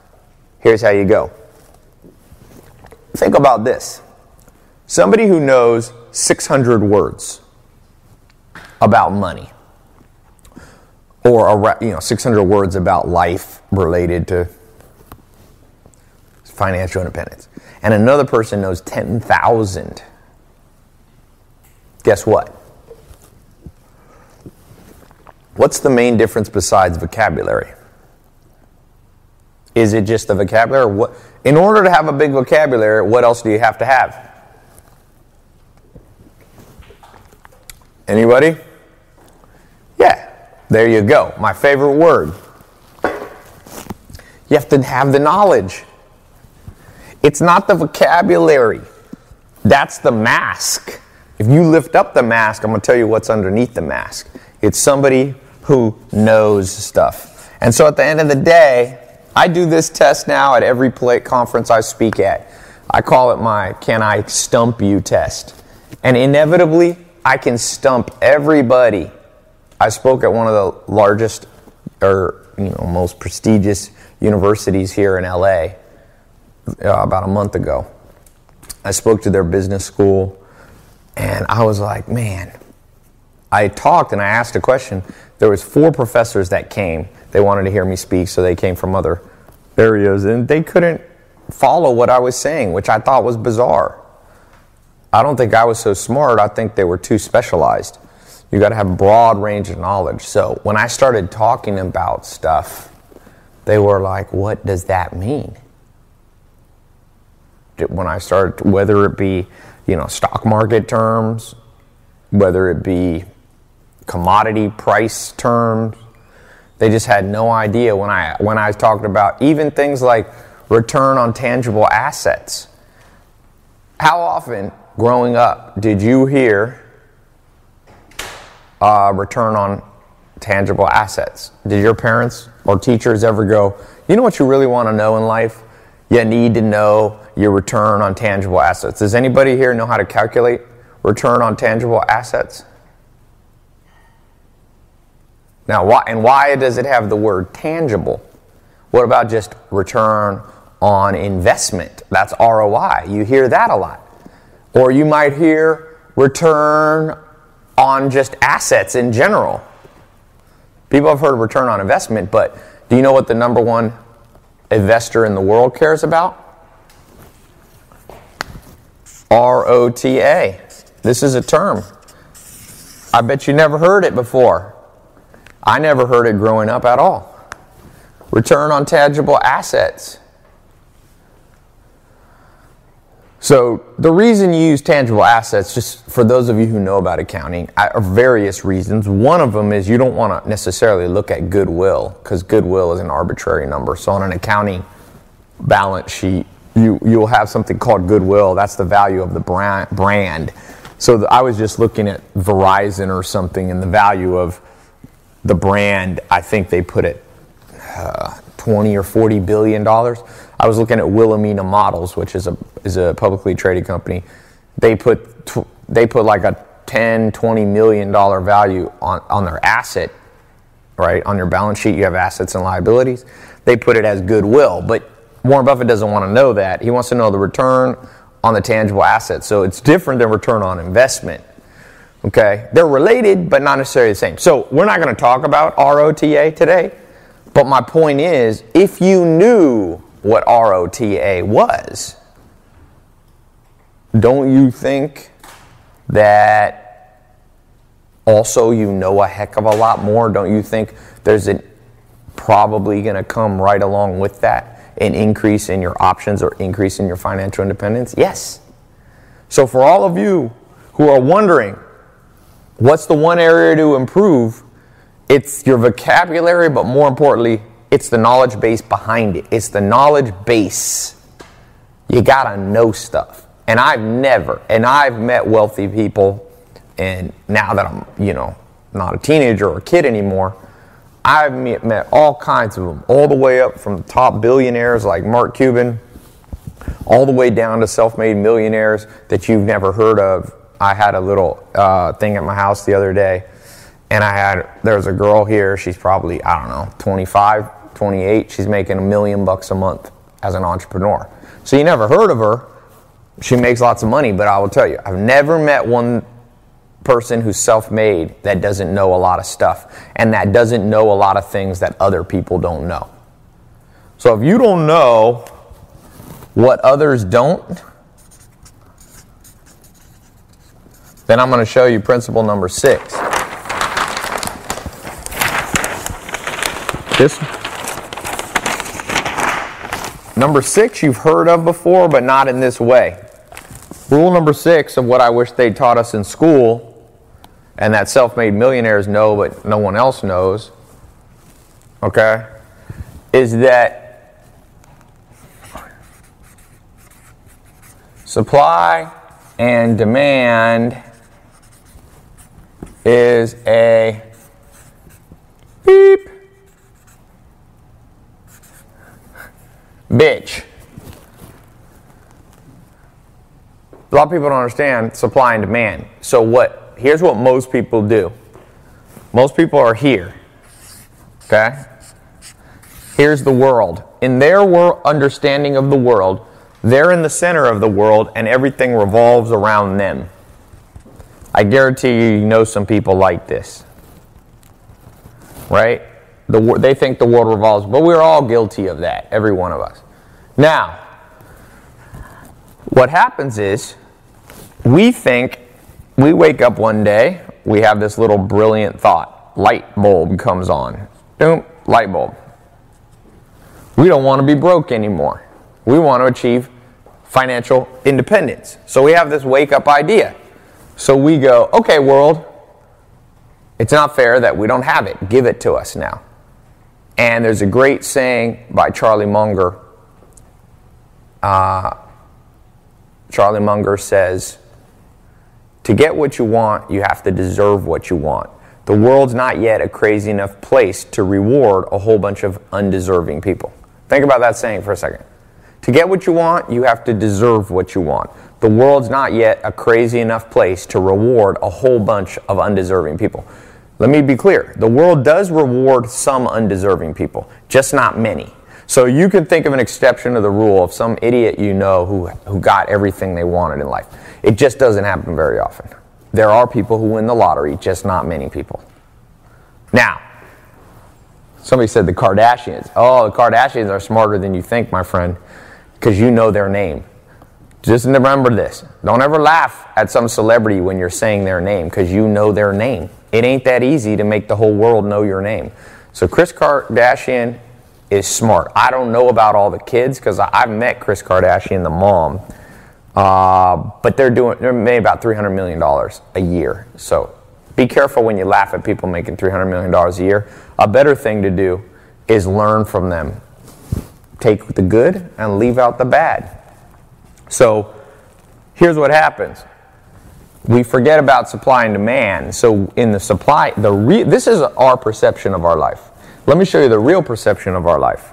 here's how you go. Think about this. Somebody who knows 600 words about money or you know 600 words about life related to financial independence. And another person knows 10,000 guess what? What's the main difference besides vocabulary? Is it just the vocabulary? What in order to have a big vocabulary what else do you have to have? Anybody? Yeah there you go. My favorite word. You have to have the knowledge. It's not the vocabulary, that's the mask. If you lift up the mask, I'm going to tell you what's underneath the mask. It's somebody who knows stuff. And so at the end of the day, I do this test now at every play conference I speak at. I call it my can I stump you test. And inevitably, I can stump everybody I spoke at one of the largest or you know most prestigious universities here in LA uh, about a month ago. I spoke to their business school, and I was like, man. I talked and I asked a question. There was four professors that came. They wanted to hear me speak, so they came from other areas, and they couldn't follow what I was saying, which I thought was bizarre. I don't think I was so smart. I think they were too specialized you got to have broad range of knowledge. So when I started talking about stuff, they were like, "What does that mean?" When I started, whether it be, you know, stock market terms, whether it be commodity price terms, they just had no idea when I when I talked about even things like return on tangible assets. How often growing up did you hear uh, return on tangible assets. Did your parents or teachers ever go, you know what you really want to know in life? You need to know your return on tangible assets. Does anybody here know how to calculate return on tangible assets? Now, why, and why does it have the word tangible? What about just return on investment? That's ROI. You hear that a lot. Or you might hear return on just assets in general. People have heard of return on investment, but do you know what the number one investor in the world cares about? ROTA. This is a term. I bet you never heard it before. I never heard it growing up at all. Return on tangible assets. So the reason you use tangible assets, just for those of you who know about accounting, are various reasons. One of them is you don't want to necessarily look at goodwill because goodwill is an arbitrary number. So on an accounting balance sheet, you you'll have something called goodwill. That's the value of the brand. brand. So the, I was just looking at Verizon or something, and the value of the brand, I think they put it uh, 20 or 40 billion dollars. I was looking at Wilhelmina Models, which is a is a publicly traded company. They put tw- they put like a 10, 20 million dollar value on, on their asset, right? On your balance sheet, you have assets and liabilities. They put it as goodwill, but Warren Buffett doesn't want to know that. He wants to know the return on the tangible assets. So it's different than return on investment. Okay? They're related, but not necessarily the same. So we're not going to talk about ROTA today. But my point is if you knew what ROTA was, don't you think that also you know a heck of a lot more? Don't you think there's a, probably going to come right along with that an increase in your options or increase in your financial independence? Yes. So for all of you who are wondering, what's the one area to improve? It's your vocabulary, but more importantly, it's the knowledge base behind it. It's the knowledge base. You gotta know stuff. And I've never, and I've met wealthy people, and now that I'm, you know, not a teenager or a kid anymore, I've met all kinds of them, all the way up from the top billionaires like Mark Cuban, all the way down to self made millionaires that you've never heard of. I had a little uh, thing at my house the other day, and I had, there's a girl here, she's probably, I don't know, 25, 28, she's making a million bucks a month as an entrepreneur. So you never heard of her. She makes lots of money, but I will tell you, I've never met one person who's self made that doesn't know a lot of stuff and that doesn't know a lot of things that other people don't know. So if you don't know what others don't, then I'm going to show you principle number six. This number six you've heard of before, but not in this way. Rule number six of what I wish they taught us in school and that self made millionaires know, but no one else knows, okay, is that supply and demand is a beep bitch. A lot of people don't understand supply and demand. So what here's what most people do most people are here. Okay? Here's the world. In their understanding of the world, they're in the center of the world and everything revolves around them. I guarantee you, you know some people like this. Right? The, they think the world revolves, but we're all guilty of that, every one of us. Now, what happens is we think we wake up one day, we have this little brilliant thought. Light bulb comes on. Boom, light bulb. We don't want to be broke anymore. We want to achieve financial independence. So we have this wake up idea. So we go, okay, world, it's not fair that we don't have it. Give it to us now. And there's a great saying by Charlie Munger. Uh, Charlie Munger says, to get what you want, you have to deserve what you want. The world's not yet a crazy enough place to reward a whole bunch of undeserving people. Think about that saying for a second. To get what you want, you have to deserve what you want. The world's not yet a crazy enough place to reward a whole bunch of undeserving people. Let me be clear the world does reward some undeserving people, just not many. So you can think of an exception to the rule of some idiot you know who, who got everything they wanted in life. It just doesn't happen very often. There are people who win the lottery, just not many people. Now, somebody said the Kardashians. Oh, the Kardashians are smarter than you think, my friend, because you know their name. Just remember this. Don't ever laugh at some celebrity when you're saying their name because you know their name. It ain't that easy to make the whole world know your name. So, Kris Kardashian is smart. I don't know about all the kids because I've met Kris Kardashian, the mom. Uh, but they're doing they're made about 300 million dollars a year. So be careful when you laugh at people making 300 million dollars a year. A better thing to do is learn from them. Take the good and leave out the bad. So here's what happens. We forget about supply and demand. So in the supply, the re- this is our perception of our life. Let me show you the real perception of our life,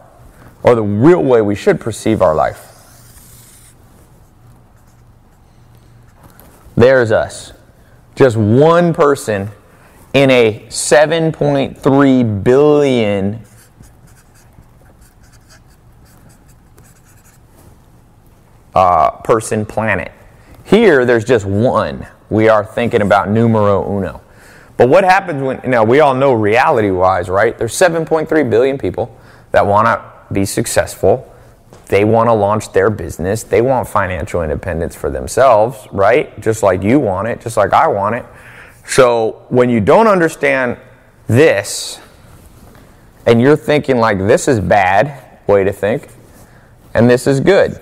or the real way we should perceive our life. There's us. Just one person in a 7.3 billion uh, person planet. Here, there's just one. We are thinking about numero uno. But what happens when, know, we all know reality wise, right? There's 7.3 billion people that want to be successful. They want to launch their business. They want financial independence for themselves, right? Just like you want it, just like I want it. So when you don't understand this, and you're thinking like this is bad way to think, and this is good.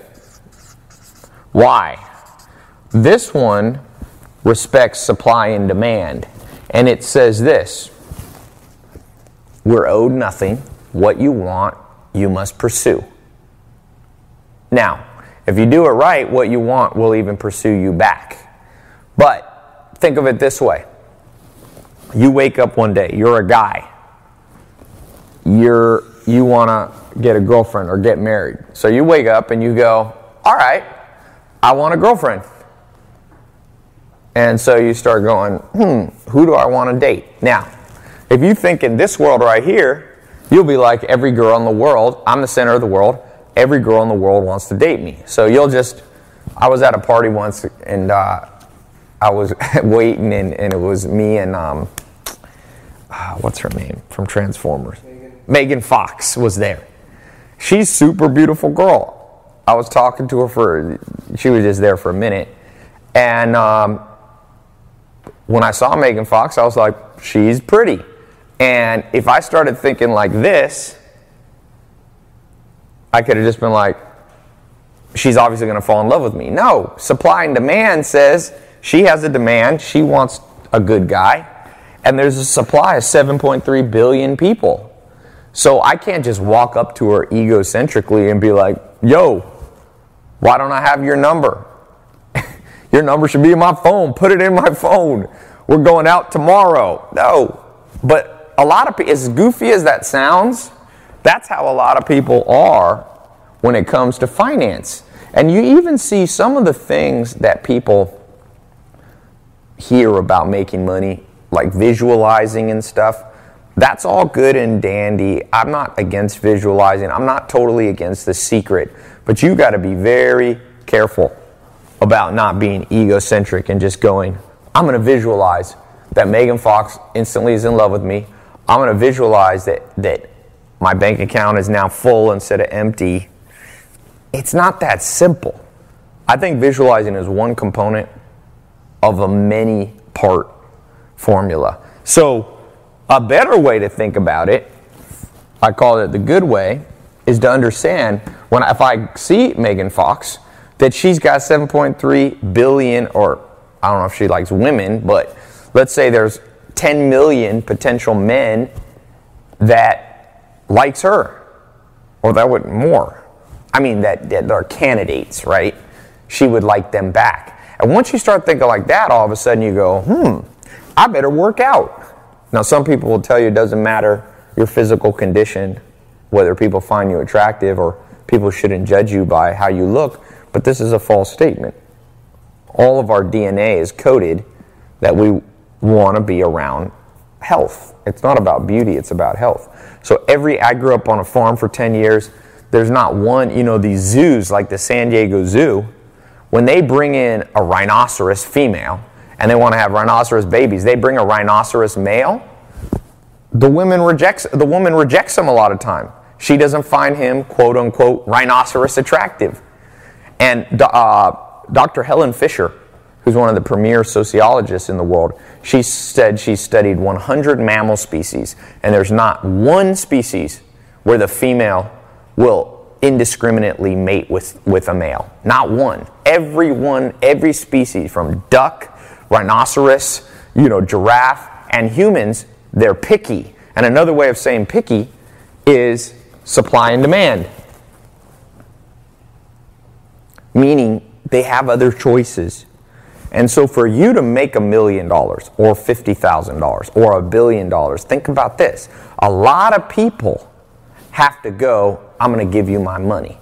Why? This one respects supply and demand. And it says this We're owed nothing. What you want, you must pursue. Now, if you do it right, what you want will even pursue you back. But think of it this way you wake up one day, you're a guy, you're, you want to get a girlfriend or get married. So you wake up and you go, All right, I want a girlfriend. And so you start going, hmm, who do I want to date? Now, if you think in this world right here, you'll be like every girl in the world, I'm the center of the world, every girl in the world wants to date me. So you'll just, I was at a party once and uh, I was waiting and, and, it was me and, um, uh, what's her name from Transformers? Megan. Megan Fox was there. She's super beautiful girl. I was talking to her for, she was just there for a minute. And um, when I saw Megan Fox, I was like, she's pretty. And if I started thinking like this, I could have just been like, she's obviously going to fall in love with me. No, supply and demand says she has a demand, she wants a good guy, and there's a supply of 7.3 billion people. So I can't just walk up to her egocentrically and be like, yo, why don't I have your number? Your number should be in my phone. Put it in my phone. We're going out tomorrow. No. But a lot of people, as goofy as that sounds, that's how a lot of people are when it comes to finance. And you even see some of the things that people hear about making money, like visualizing and stuff. That's all good and dandy. I'm not against visualizing. I'm not totally against the secret. But you got to be very careful about not being egocentric and just going, I'm going to visualize that Megan Fox instantly is in love with me. I'm going to visualize that, that my bank account is now full instead of empty. It's not that simple. I think visualizing is one component of a many part formula. So, a better way to think about it, I call it the good way, is to understand when if I see Megan Fox, that she's got 7.3 billion, or I don't know if she likes women, but let's say there's 10 million potential men that likes her, or that would more. I mean, that, that are candidates, right? She would like them back. And once you start thinking like that, all of a sudden you go, hmm, I better work out. Now, some people will tell you it doesn't matter your physical condition, whether people find you attractive or people shouldn't judge you by how you look. But this is a false statement. All of our DNA is coded that we want to be around health. It's not about beauty, it's about health. So every I grew up on a farm for 10 years. There's not one, you know, these zoos like the San Diego Zoo, when they bring in a rhinoceros female and they want to have rhinoceros babies, they bring a rhinoceros male. The woman rejects the woman rejects him a lot of time. She doesn't find him quote unquote rhinoceros attractive. And uh, Dr. Helen Fisher, who's one of the premier sociologists in the world, she said she studied 100 mammal species, and there's not one species where the female will indiscriminately mate with, with a male. Not one. Every one, every species from duck, rhinoceros, you know, giraffe, and humans, they're picky. And another way of saying picky is supply and demand. Meaning they have other choices. And so for you to make a million dollars or $50,000 or a billion dollars, think about this. A lot of people have to go, I'm going to give you my money.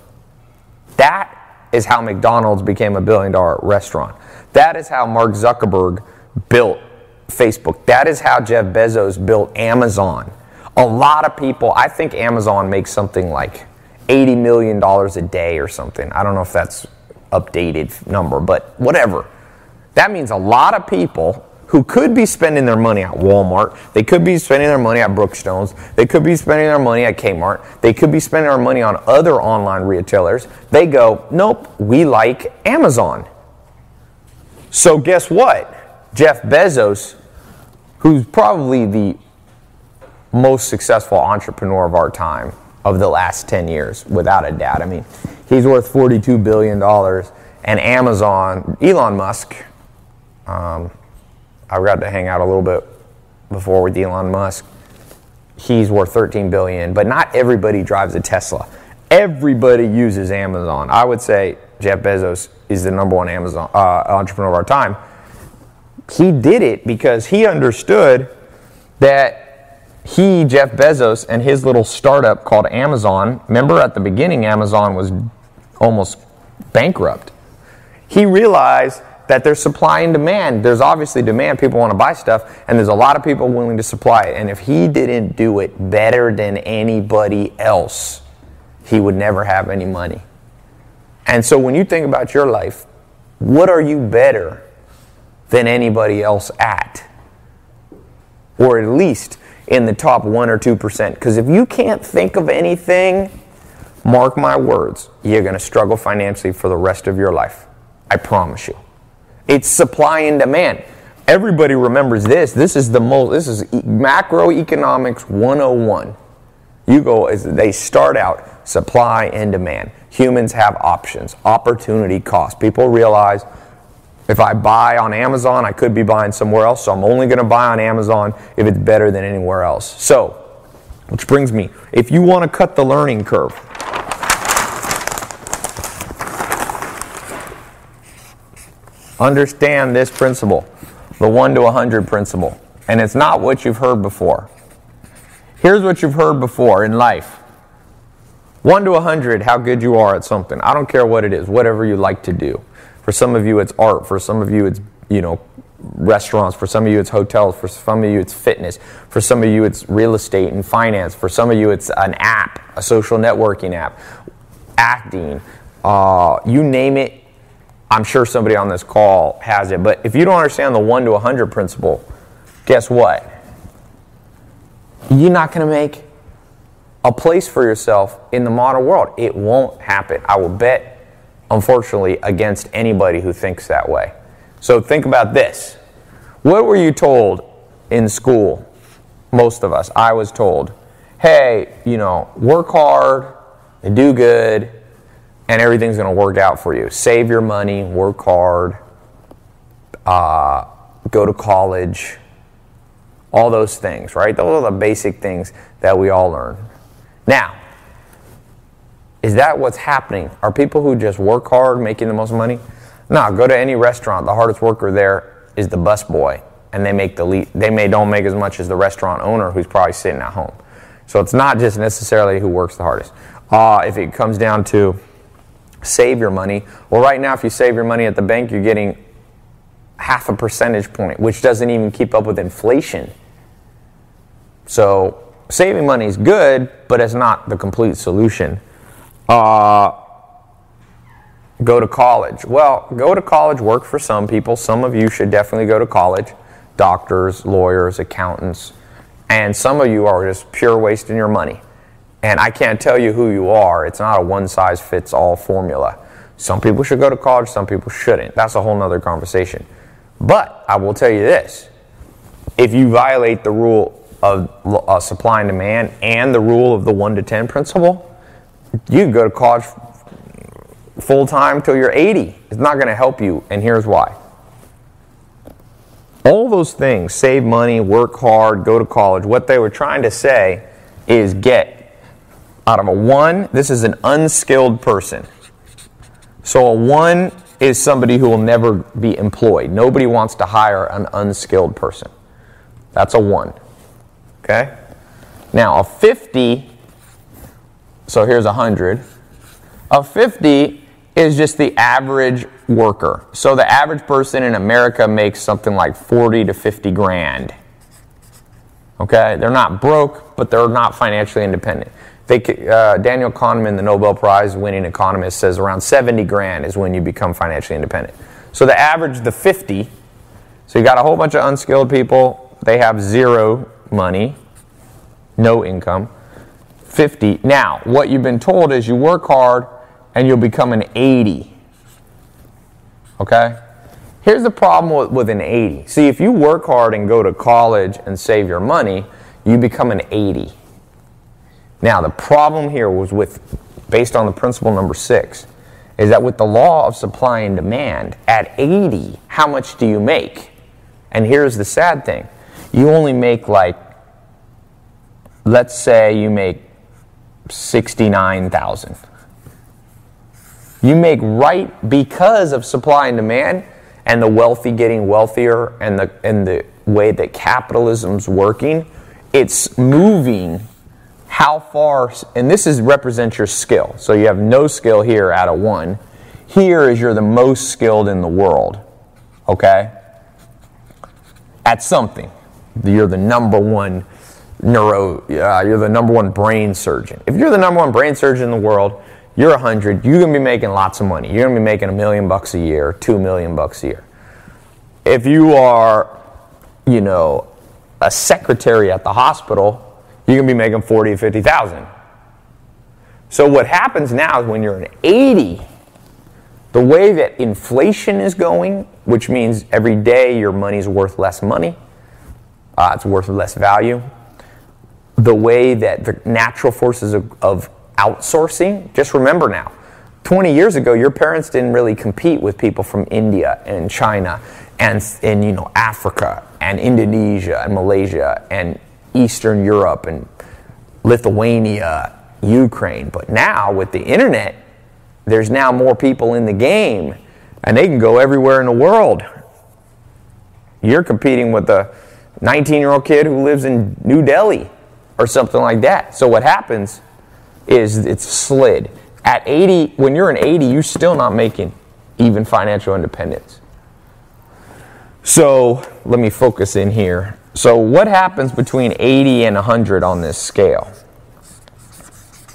That is how McDonald's became a billion dollar restaurant. That is how Mark Zuckerberg built Facebook. That is how Jeff Bezos built Amazon. A lot of people, I think Amazon makes something like $80 million a day or something. I don't know if that's updated number, but whatever. That means a lot of people who could be spending their money at Walmart, they could be spending their money at Brookstones, they could be spending their money at Kmart, they could be spending their money on other online retailers. They go, nope, we like Amazon. So guess what? Jeff Bezos, who's probably the most successful entrepreneur of our time of the last 10 years, without a doubt. I mean, he's worth $42 billion. And Amazon, Elon Musk, um, I got to hang out a little bit before with Elon Musk. He's worth 13 billion, but not everybody drives a Tesla. Everybody uses Amazon. I would say Jeff Bezos is the number one Amazon uh, entrepreneur of our time. He did it because he understood that he, Jeff Bezos, and his little startup called Amazon. Remember, at the beginning, Amazon was almost bankrupt. He realized that there's supply and demand. There's obviously demand. People want to buy stuff, and there's a lot of people willing to supply it. And if he didn't do it better than anybody else, he would never have any money. And so when you think about your life, what are you better than anybody else at? Or at least in the top 1 or 2%. Because if you can't think of anything, mark my words, you're going to struggle financially for the rest of your life. I promise you. It's supply and demand. Everybody remembers this. This is the most, this is macroeconomics 101. You go, as they start out supply and demand. Humans have options, opportunity cost. People realize if I buy on Amazon, I could be buying somewhere else, so I'm only going to buy on Amazon if it's better than anywhere else. So, which brings me, if you want to cut the learning curve, understand this principle, the 1 to 100 principle. And it's not what you've heard before. Here's what you've heard before in life 1 to 100, how good you are at something. I don't care what it is, whatever you like to do. For some of you, it's art. For some of you, it's, you know, restaurants. For some of you, it's hotels. For some of you, it's fitness. For some of you, it's real estate and finance. For some of you, it's an app, a social networking app, acting. Uh, you name it, I'm sure somebody on this call has it. But if you don't understand the 1 to 100 principle, guess what? You're not going to make a place for yourself in the modern world. It won't happen. I will bet, unfortunately, against anybody who thinks that way. So think about this. What were you told in school? Most of us. I was told, hey, you know, work hard and do good and everything's going to work out for you. Save your money, work hard, uh, go to college, all those things, right? Those are the basic things that we all learn. Now, is that what's happening? Are people who just work hard making the most money? No, go to any restaurant. The hardest worker there is the busboy, and they make the le- they may don't make as much as the restaurant owner who's probably sitting at home. So it's not just necessarily who works the hardest. Uh, if it comes down to save your money. Well, right now, if you save your money at the bank, you're getting half a percentage point, which doesn't even keep up with inflation. So, saving money is good, but it's not the complete solution. Uh, go to college. Well, go to college work for some people. Some of you should definitely go to college doctors, lawyers, accountants. And some of you are just pure wasting your money. And I can't tell you who you are. It's not a one size fits all formula. Some people should go to college, some people shouldn't. That's a whole nother conversation. But I will tell you this if you violate the rule of uh, supply and demand and the rule of the 1 to 10 principle, you can go to college full time till you're 80. It's not going to help you, and here's why. All those things save money, work hard, go to college what they were trying to say is get out of a one, this is an unskilled person. So a one is somebody who will never be employed. Nobody wants to hire an unskilled person. That's a one. Okay? Now, a 50, so here's a 100. A 50 is just the average worker. So the average person in America makes something like 40 to 50 grand. Okay? They're not broke, but they're not financially independent. They, uh, Daniel Kahneman, the Nobel Prize winning economist, says around 70 grand is when you become financially independent. So the average, the 50, so you got a whole bunch of unskilled people, they have zero money, no income. 50. Now, what you've been told is you work hard and you'll become an 80. Okay? Here's the problem with, with an 80. See, if you work hard and go to college and save your money, you become an 80. Now, the problem here was with, based on the principle number six, is that with the law of supply and demand, at 80, how much do you make? And here's the sad thing you only make like, let's say you make 69,000. You make right because of supply and demand and the wealthy getting wealthier and the, and the way that capitalism's working. It's moving how far, and this is represents your skill. So you have no skill here out of one. Here is you're the most skilled in the world, okay? At something. You're the number one neuro, uh, you're the number one brain surgeon. If you're the number one brain surgeon in the world, you're 100, you're to be making lots of money. You're to be making a million bucks a year, two million bucks a year. If you are, you know, a secretary at the hospital, going to be making 40 or 50,000. So what happens now is when you're an 80, the way that inflation is going, which means every day your money's worth less money, uh, it's worth less value. The way that the natural forces of, of outsourcing, just remember now, 20 years ago, your parents didn't really compete with people from India and China and, and you know, Africa and Indonesia and Malaysia and Eastern Europe and Lithuania, Ukraine. But now with the internet, there's now more people in the game and they can go everywhere in the world. You're competing with a 19 year old kid who lives in New Delhi or something like that. So what happens is it's slid. At 80, when you're an 80, you're still not making even financial independence. So let me focus in here. So, what happens between 80 and 100 on this scale?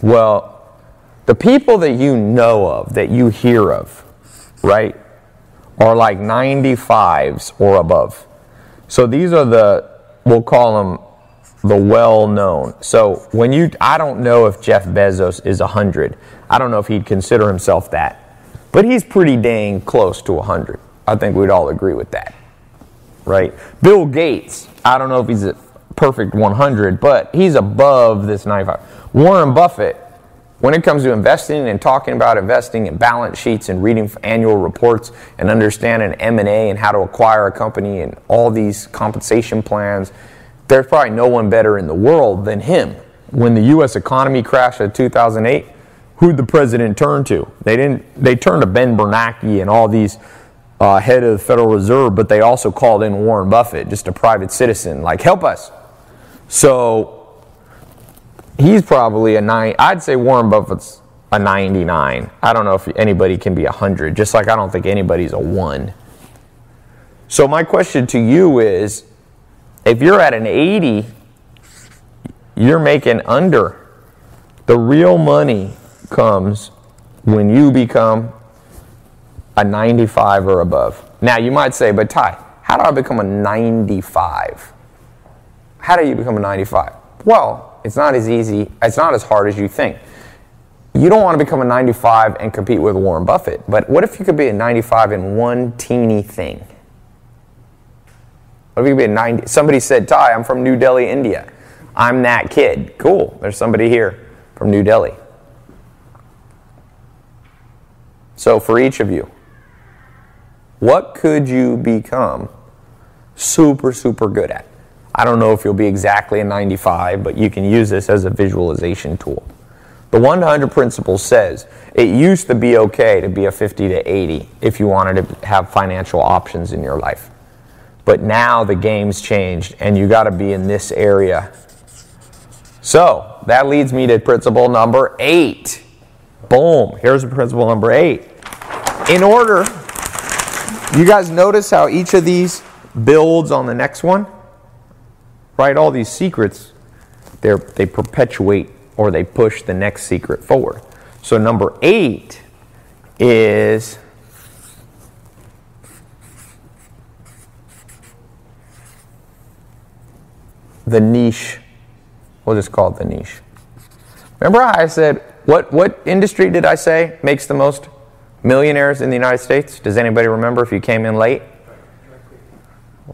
Well, the people that you know of, that you hear of, right, are like 95s or above. So, these are the, we'll call them the well known. So, when you, I don't know if Jeff Bezos is 100. I don't know if he'd consider himself that. But he's pretty dang close to 100. I think we'd all agree with that right? Bill Gates, I don't know if he's a perfect 100, but he's above this 95. Warren Buffett, when it comes to investing and talking about investing and balance sheets and reading annual reports and understanding M&A and how to acquire a company and all these compensation plans, there's probably no one better in the world than him. When the US economy crashed in 2008, who'd the president turn to? They didn't they turned to Ben Bernanke and all these uh, head of the Federal Reserve, but they also called in Warren Buffett, just a private citizen, like, help us. So he's probably a nine. I'd say Warren Buffett's a 99. I don't know if anybody can be a 100, just like I don't think anybody's a 1. So my question to you is if you're at an 80, you're making under. The real money comes when you become a 95 or above. Now, you might say, but Tai, how do I become a 95? How do you become a 95? Well, it's not as easy, it's not as hard as you think. You don't want to become a 95 and compete with Warren Buffett, but what if you could be a 95 in one teeny thing? What if you could be a 90? Somebody said, Tai, I'm from New Delhi, India. I'm that kid. Cool. There's somebody here from New Delhi. So, for each of you, what could you become super, super good at? I don't know if you'll be exactly a 95, but you can use this as a visualization tool. The 100 principle says it used to be okay to be a 50 to 80 if you wanted to have financial options in your life. But now the game's changed and you got to be in this area. So that leads me to principle number eight. Boom. Here's principle number eight. In order, you guys notice how each of these builds on the next one? Right? All these secrets, they perpetuate or they push the next secret forward. So number eight is the niche. We'll just call it the niche. Remember I said, what, what industry did I say makes the most millionaires in the United States? Does anybody remember if you came in late?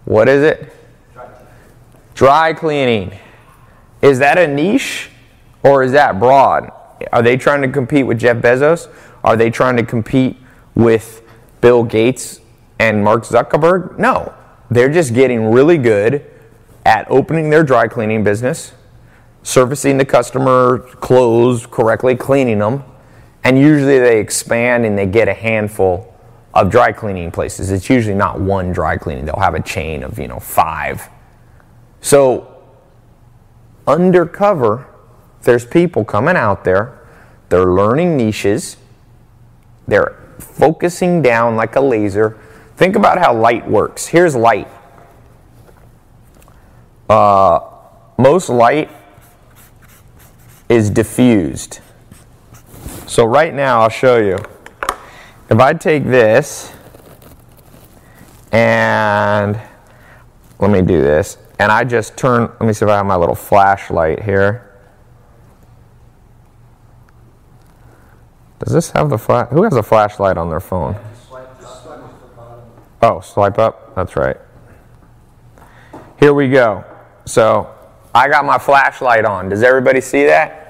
What is it? Dry cleaning. Is that a niche or is that broad? Are they trying to compete with Jeff Bezos? Are they trying to compete with Bill Gates and Mark Zuckerberg? No. They're just getting really good at opening their dry cleaning business, servicing the customer clothes correctly, cleaning them, and usually they expand and they get a handful of dry cleaning places. It's usually not one dry cleaning. They'll have a chain of, you know, 5. So undercover there's people coming out there, they're learning niches, they're focusing down like a laser. Think about how light works. Here's light. Uh, most light is diffused. So, right now, I'll show you. If I take this and let me do this, and I just turn, let me see if I have my little flashlight here. Does this have the flash? Who has a flashlight on their phone? Oh, swipe up? That's right. Here we go. So I got my flashlight on. Does everybody see that?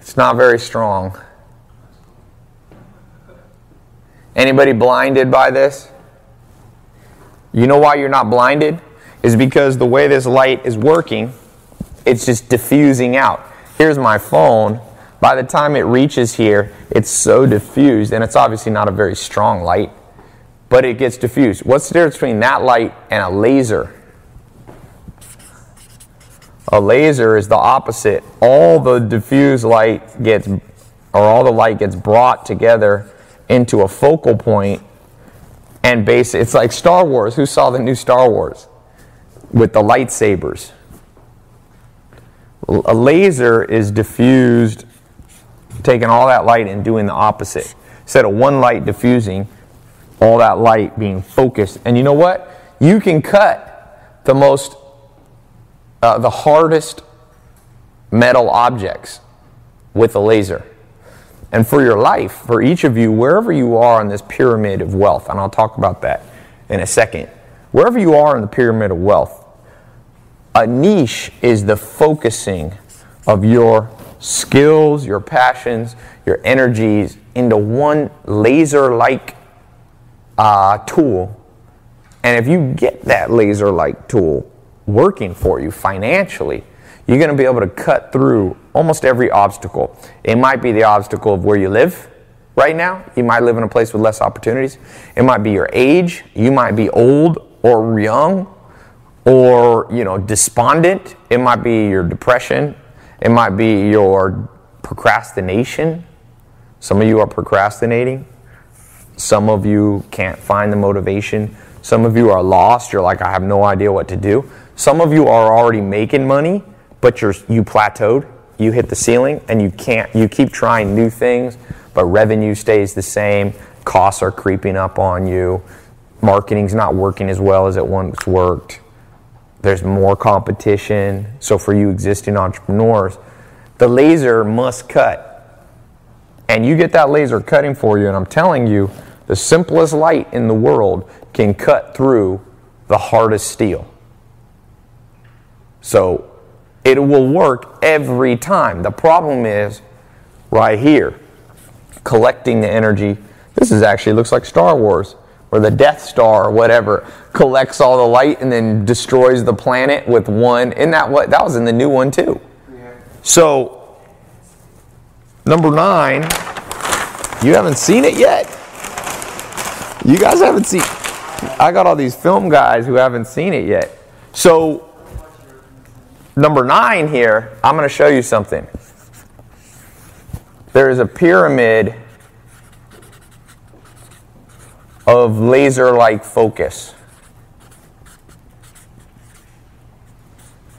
It's not very strong. Anybody blinded by this? You know why you're not blinded? Is because the way this light is working, it's just diffusing out. Here's my phone. By the time it reaches here, it's so diffused, and it's obviously not a very strong light, but it gets diffused. What's the difference between that light and a laser? A laser is the opposite. All the diffused light gets, or all the light gets brought together into a focal point, and base. It's like Star Wars. Who saw the new Star Wars with the lightsabers? A laser is diffused taking all that light and doing the opposite. Instead of one light diffusing, all that light being focused. And you know what? You can cut the most, uh, the hardest metal objects with a laser. And for your life, for each of you, wherever you are on this pyramid of wealth, and I'll talk about that in a second, wherever you are in the pyramid of wealth, a niche is the focusing of your skills, your passions, your energies into one laser like uh, tool. And if you get that laser like tool working for you financially, you're going to be able to cut through almost every obstacle. It might be the obstacle of where you live right now. You might live in a place with less opportunities. It might be your age. You might be old or young or, you know, despondent. It might be your depression. It might be your procrastination. Some of you are procrastinating. Some of you can't find the motivation. Some of you are lost. You're like, I have no idea what to do. Some of you are already making money, but you're you plateaued. You hit the ceiling and you can't you keep trying new things, but revenue stays the same. Costs are creeping up on you. Marketing's not working as well as it once worked there's more competition. So for you existing entrepreneurs, the laser must cut. And you get that laser cutting for you, and I'm telling you, the simplest light in the world can cut through the hardest steel. So it will work every time. The problem is right here. collecting the energy. This is actually looks like Star Wars, where the Death Star or whatever collects all the light and then destroys the planet with one. Isn't that what that was in the new one too? So number nine, you haven't seen it yet. You guys haven't seen. I got all these film guys who haven't seen it yet. So number nine here, I'm going to show you something. There is a pyramid of laser like focus.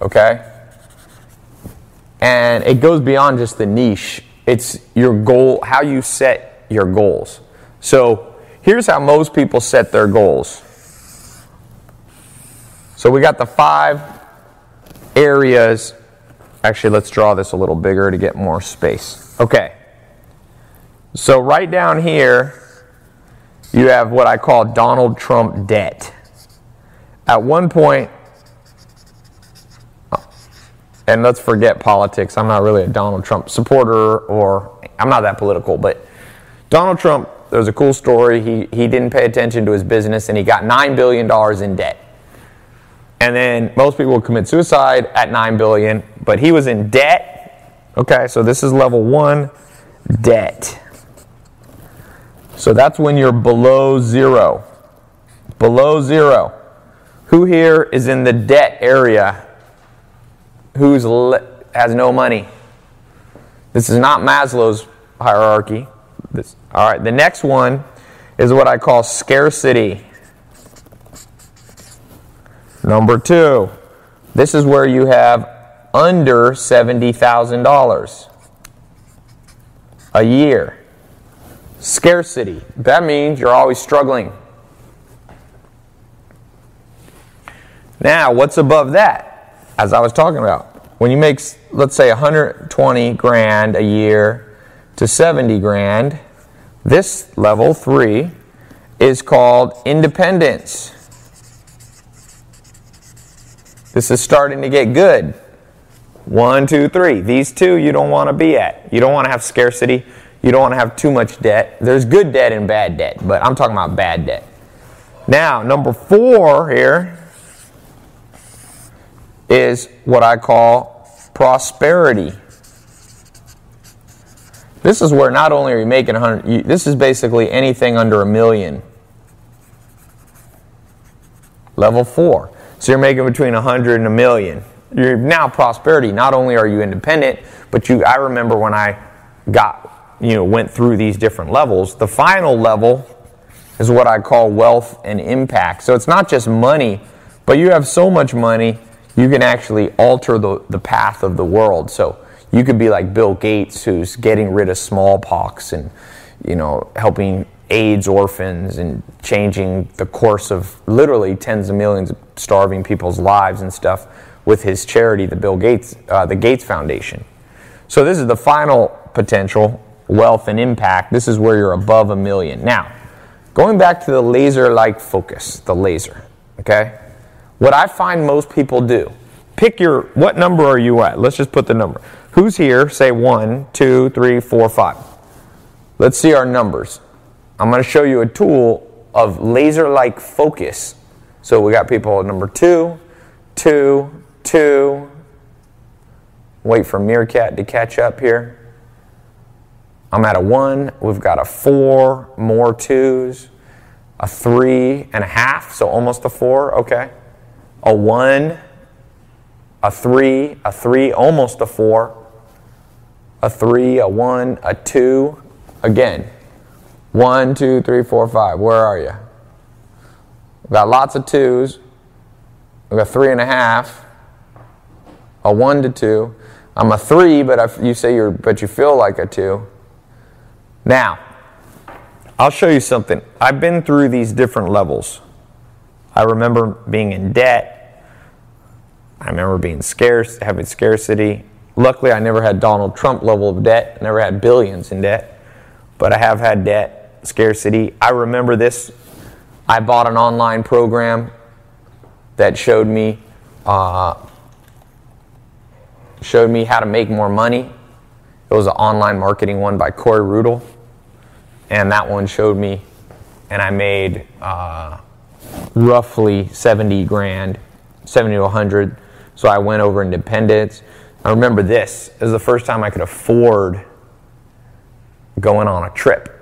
Okay? And it goes beyond just the niche, it's your goal, how you set your goals. So here's how most people set their goals. So we got the five areas. Actually, let's draw this a little bigger to get more space. Okay. So right down here, you have what I call Donald Trump debt. At one point, and let's forget politics. I'm not really a Donald Trump supporter, or I'm not that political, but Donald Trump, there's a cool story. He, he didn't pay attention to his business and he got $9 billion in debt. And then most people commit suicide at 9 billion, but he was in debt. Okay, so this is level 1 debt. So that's when you're below 0. Below 0. Who here is in the debt area? Who's le- has no money? This is not Maslow's hierarchy. This, all right, the next one is what I call scarcity. Number two, this is where you have under $70,000 a year. Scarcity. That means you're always struggling. Now, what's above that? As I was talking about, when you make, let's say, 120 grand a year to 70 grand, this level three is called independence. This is starting to get good. One, two, three. These two you don't want to be at. You don't want to have scarcity. You don't want to have too much debt. There's good debt and bad debt, but I'm talking about bad debt. Now, number four here is what I call prosperity. This is where not only are you making 100, you, this is basically anything under a million. Level four. So you're making between 100 and a million. You're now prosperity. Not only are you independent, but you I remember when I got, you know, went through these different levels, the final level is what I call wealth and impact. So it's not just money, but you have so much money, you can actually alter the, the path of the world. So you could be like Bill Gates, who's getting rid of smallpox and, you know, helping AIDS orphans and changing the course of literally tens of millions of starving people's lives and stuff with his charity, the Bill Gates, uh, the Gates Foundation. So this is the final potential wealth and impact. This is where you're above a million. Now, going back to the laser-like focus, the laser. Okay, what I find most people do. Pick your what number are you at? Let's just put the number. Who's here? Say one, two, three, four, five. Let's see our numbers. I'm going to show you a tool of laser like focus. So we got people at number two, two, two. Wait for Meerkat to catch up here. I'm at a one. We've got a four, more twos, a three and a half, so almost a four. Okay. A one, a three, a three, almost a four, a three, a one, a two. Again, one, two, three, four, five. Where are you? We've got lots of twos. We've got three and a half. A one to two. I'm a three, but I, you say you're, but you feel like a two. Now, I'll show you something. I've been through these different levels. I remember being in debt. I remember being scarce, having scarcity. Luckily, I never had Donald Trump level of debt. Never had billions in debt, but I have had debt scarcity. I remember this. I bought an online program that showed me uh, showed me how to make more money. It was an online marketing one by Corey Rudl, and that one showed me, and I made uh, roughly 70 grand, 70 to 100. So I went over Independence. I remember this. This is the first time I could afford going on a trip.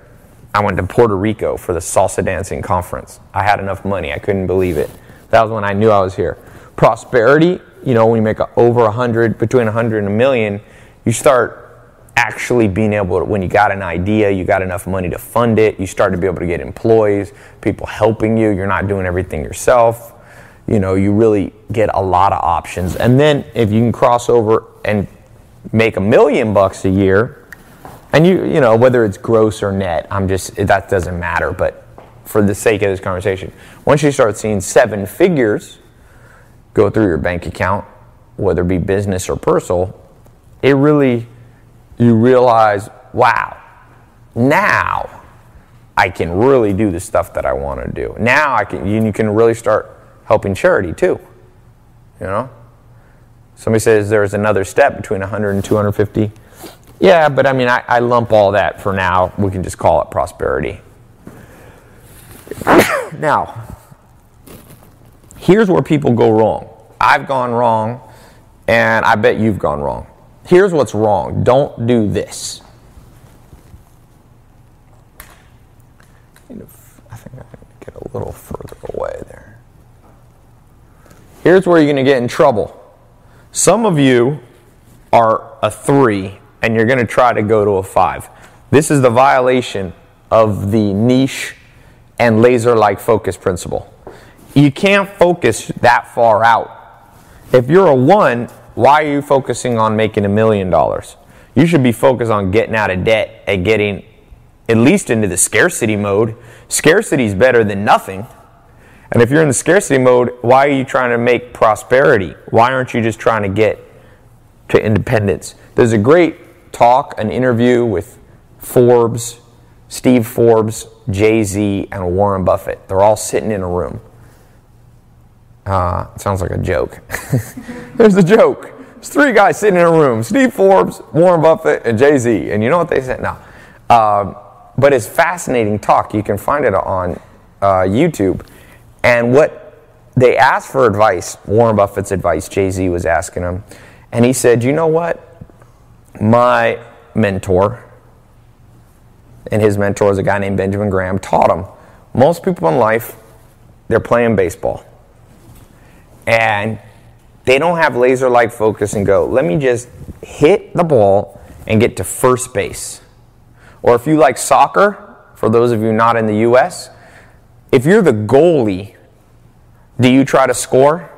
I went to Puerto Rico for the salsa dancing conference. I had enough money. I couldn't believe it. That was when I knew I was here. Prosperity, you know, when you make a, over a hundred, between a hundred and a million, you start actually being able to, when you got an idea, you got enough money to fund it, you start to be able to get employees, people helping you, you're not doing everything yourself. You know, you really get a lot of options. And then if you can cross over and make a million bucks a year, and you, you know, whether it's gross or net, I'm just, that doesn't matter, but for the sake of this conversation, once you start seeing seven figures go through your bank account, whether it be business or personal, it really, you realize, wow, now I can really do the stuff that I want to do. Now I can, you can really start helping charity too. You know? Somebody says there's another step between 100 and 250. Yeah, but I mean, I, I lump all that for now. We can just call it prosperity. now, here's where people go wrong. I've gone wrong, and I bet you've gone wrong. Here's what's wrong don't do this. I think I can get a little further away there. Here's where you're going to get in trouble. Some of you are a three, and you're going to try to go to a five. This is the violation of the niche and laser like focus principle. You can't focus that far out. If you're a one, why are you focusing on making a million dollars? You should be focused on getting out of debt and getting at least into the scarcity mode. Scarcity is better than nothing. And if you're in the scarcity mode, why are you trying to make prosperity? Why aren't you just trying to get to independence? There's a great talk, an interview with Forbes, Steve Forbes, Jay Z, and Warren Buffett. They're all sitting in a room. Uh, sounds like a joke. There's a joke. There's three guys sitting in a room Steve Forbes, Warren Buffett, and Jay Z. And you know what they said? No. Um, but it's fascinating talk. You can find it on uh, YouTube. And what they asked for advice, Warren Buffett's advice, Jay Z was asking him. And he said, You know what? My mentor, and his mentor is a guy named Benjamin Graham, taught him most people in life, they're playing baseball. And they don't have laser like focus and go, let me just hit the ball and get to first base. Or if you like soccer, for those of you not in the US, if you're the goalie, do you try to score?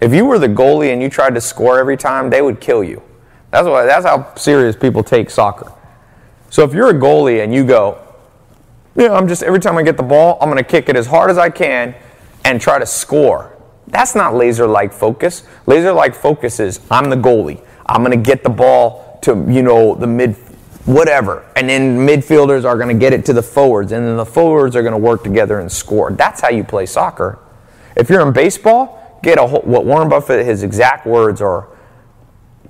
If you were the goalie and you tried to score every time, they would kill you. That's, why, that's how serious people take soccer. So if you're a goalie and you go, yeah, I'm just, every time I get the ball, I'm going to kick it as hard as I can and try to score. That's not laser like focus. Laser like focus is I'm the goalie. I'm going to get the ball to, you know, the mid, whatever. And then midfielders are going to get it to the forwards. And then the forwards are going to work together and score. That's how you play soccer. If you're in baseball, get a whole, what Warren Buffett, his exact words are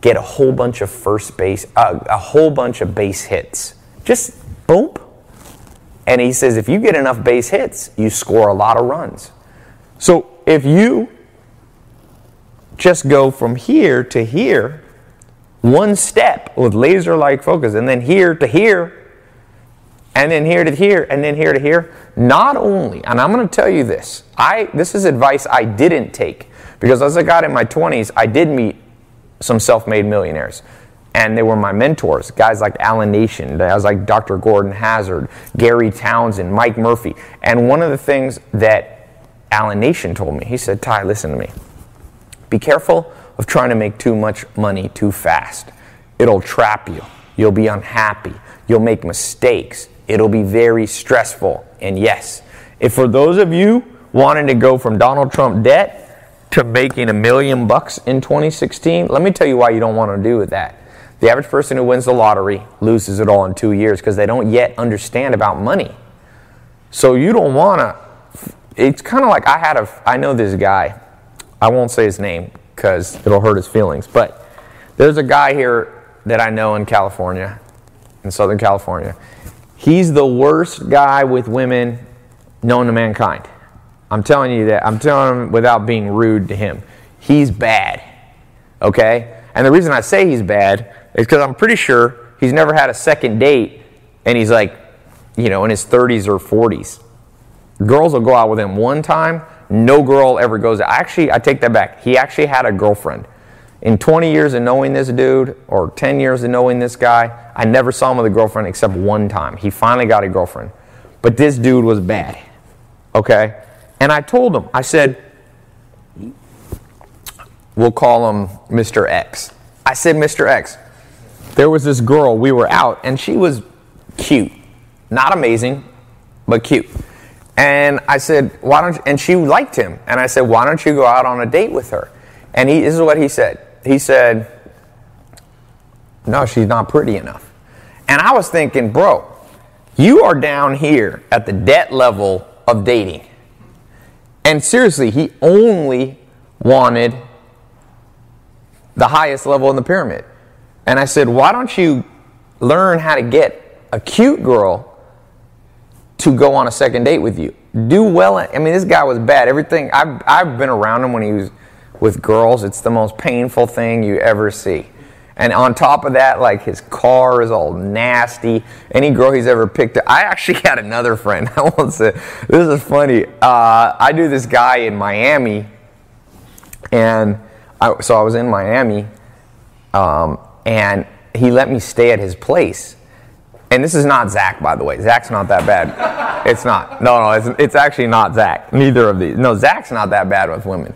get a whole bunch of first base, uh, a whole bunch of base hits. Just boom. And he says if you get enough base hits, you score a lot of runs. So if you just go from here to here, one step with laser like focus, and then here to here, and then here to here, and then here to here, not only, and I'm going to tell you this, I this is advice I didn't take because as I got in my 20s, I did meet some self-made millionaires. And they were my mentors. Guys like allan nation guys like dr gordon hazard gary townsend mike murphy. And one of the things that allan nation told me he said tai listen to me. Be careful of trying to make too much money too fast. It'll trap you. You'll be unhappy. You'll make mistakes. It'll be very stressful. And yes if for those of you wanting to go from donald trump debt to making a million bucks in 2016, let me tell you why you don't want to do that. The average person who wins the lottery loses it all in two years because they don't yet understand about money. So you don't want to. It's kind of like I had a. I know this guy. I won't say his name because it'll hurt his feelings. But there's a guy here that I know in California, in Southern California, He's the worst guy with women known to mankind. I'm telling you that. I'm telling him without being rude to him. He's bad. Okay? And the reason I say he's bad is because I'm pretty sure he's never had a second date and he's like, you know, in his 30s or 40s. Girls will go out with him one time. No girl ever goes out. Actually, I take that back. He actually had a girlfriend. In 20 years of knowing this dude, or 10 years of knowing this guy, I never saw him with a girlfriend except one time. He finally got a girlfriend. But this dude was bad. Okay? And I told him, I said, we'll call him Mr. X. I said, Mr. X, there was this girl, we were out, and she was cute. Not amazing, but cute. And I said, why don't you, and she liked him. And I said, why don't you go out on a date with her? And he, this is what he said. He said, no, she's not pretty enough. And I was thinking, bro, you are down here at the debt level of dating. And seriously, he only wanted the highest level in the pyramid. And I said, why don't you learn how to get a cute girl to go on a second date with you? Do well. I mean, this guy was bad. Everything, I've, I've been around him when he was with girls. It's the most painful thing you ever see. And on top of that, like his car is all nasty. Any girl he's ever picked up. I actually had another friend. I won't say, this is funny. Uh, I knew this guy in Miami, and I, so I was in Miami, um, and he let me stay at his place. And this is not Zach, by the way. Zach's not that bad. It's not. No, no, it's, it's actually not Zach. Neither of these. No, Zach's not that bad with women.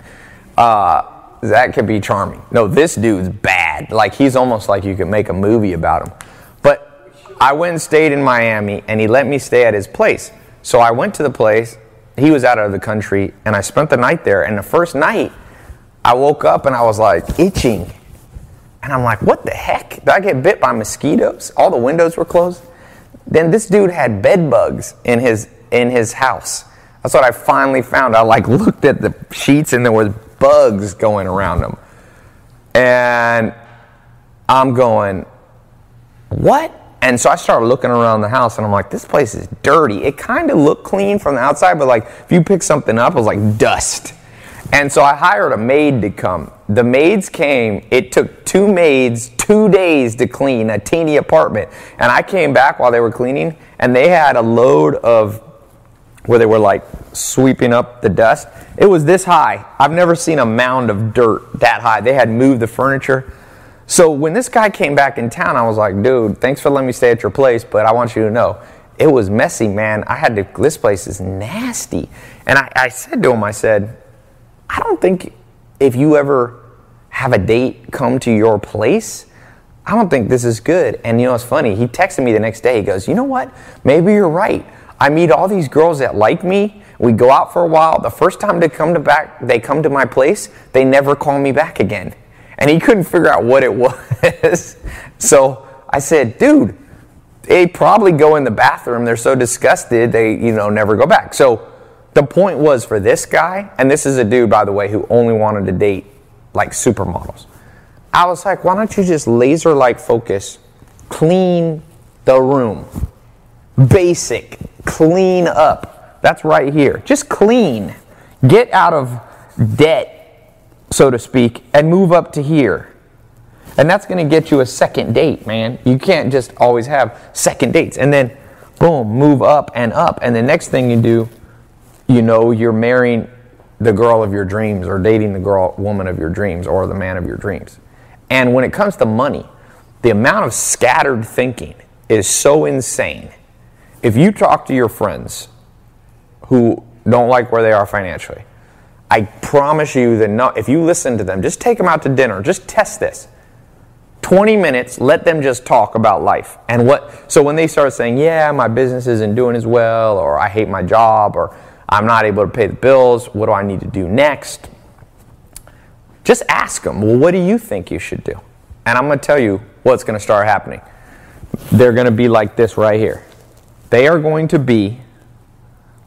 Uh, Zach could be charming. No, this dude's bad. Like he's almost like you could make a movie about him. But I went and stayed in Miami, and he let me stay at his place. So I went to the place. He was out of the country, and I spent the night there. And the first night, I woke up and I was like itching. And I'm like, what the heck? Did I get bit by mosquitoes? All the windows were closed. Then this dude had bed bugs in his in his house. That's what I finally found. I like looked at the sheets and there was bugs going around them. And I'm going, what? And so I started looking around the house and I'm like, this place is dirty. It kind of looked clean from the outside, but like if you pick something up, it was like dust. And so I hired a maid to come. The maids came. It took two maids two days to clean a teeny apartment. And I came back while they were cleaning, and they had a load of where they were like sweeping up the dust. It was this high. I've never seen a mound of dirt that high. They had moved the furniture. So when this guy came back in town, I was like, dude, thanks for letting me stay at your place, but I want you to know it was messy, man. I had to, this place is nasty. And I, I said to him, I said, I don't think if you ever have a date come to your place, I don't think this is good. And you know, it's funny. He texted me the next day. He goes, You know what? Maybe you're right. I meet all these girls that like me. We go out for a while. The first time they come to back, they come to my place, they never call me back again. And he couldn't figure out what it was. so I said, dude, they probably go in the bathroom. They're so disgusted, they, you know, never go back. So the point was for this guy, and this is a dude, by the way, who only wanted to date like supermodels. I was like, why don't you just laser like focus, clean the room? Basic, clean up. That's right here. Just clean. Get out of debt, so to speak, and move up to here. And that's going to get you a second date, man. You can't just always have second dates. And then, boom, move up and up. And the next thing you do, you know, you're marrying the girl of your dreams or dating the girl, woman of your dreams or the man of your dreams. And when it comes to money, the amount of scattered thinking is so insane. If you talk to your friends who don't like where they are financially, I promise you that no, if you listen to them, just take them out to dinner, just test this. 20 minutes, let them just talk about life. And what, so when they start saying, yeah, my business isn't doing as well, or I hate my job, or I'm not able to pay the bills. What do I need to do next? Just ask them, well, what do you think you should do? And I'm going to tell you what's going to start happening. They're going to be like this right here. They are going to be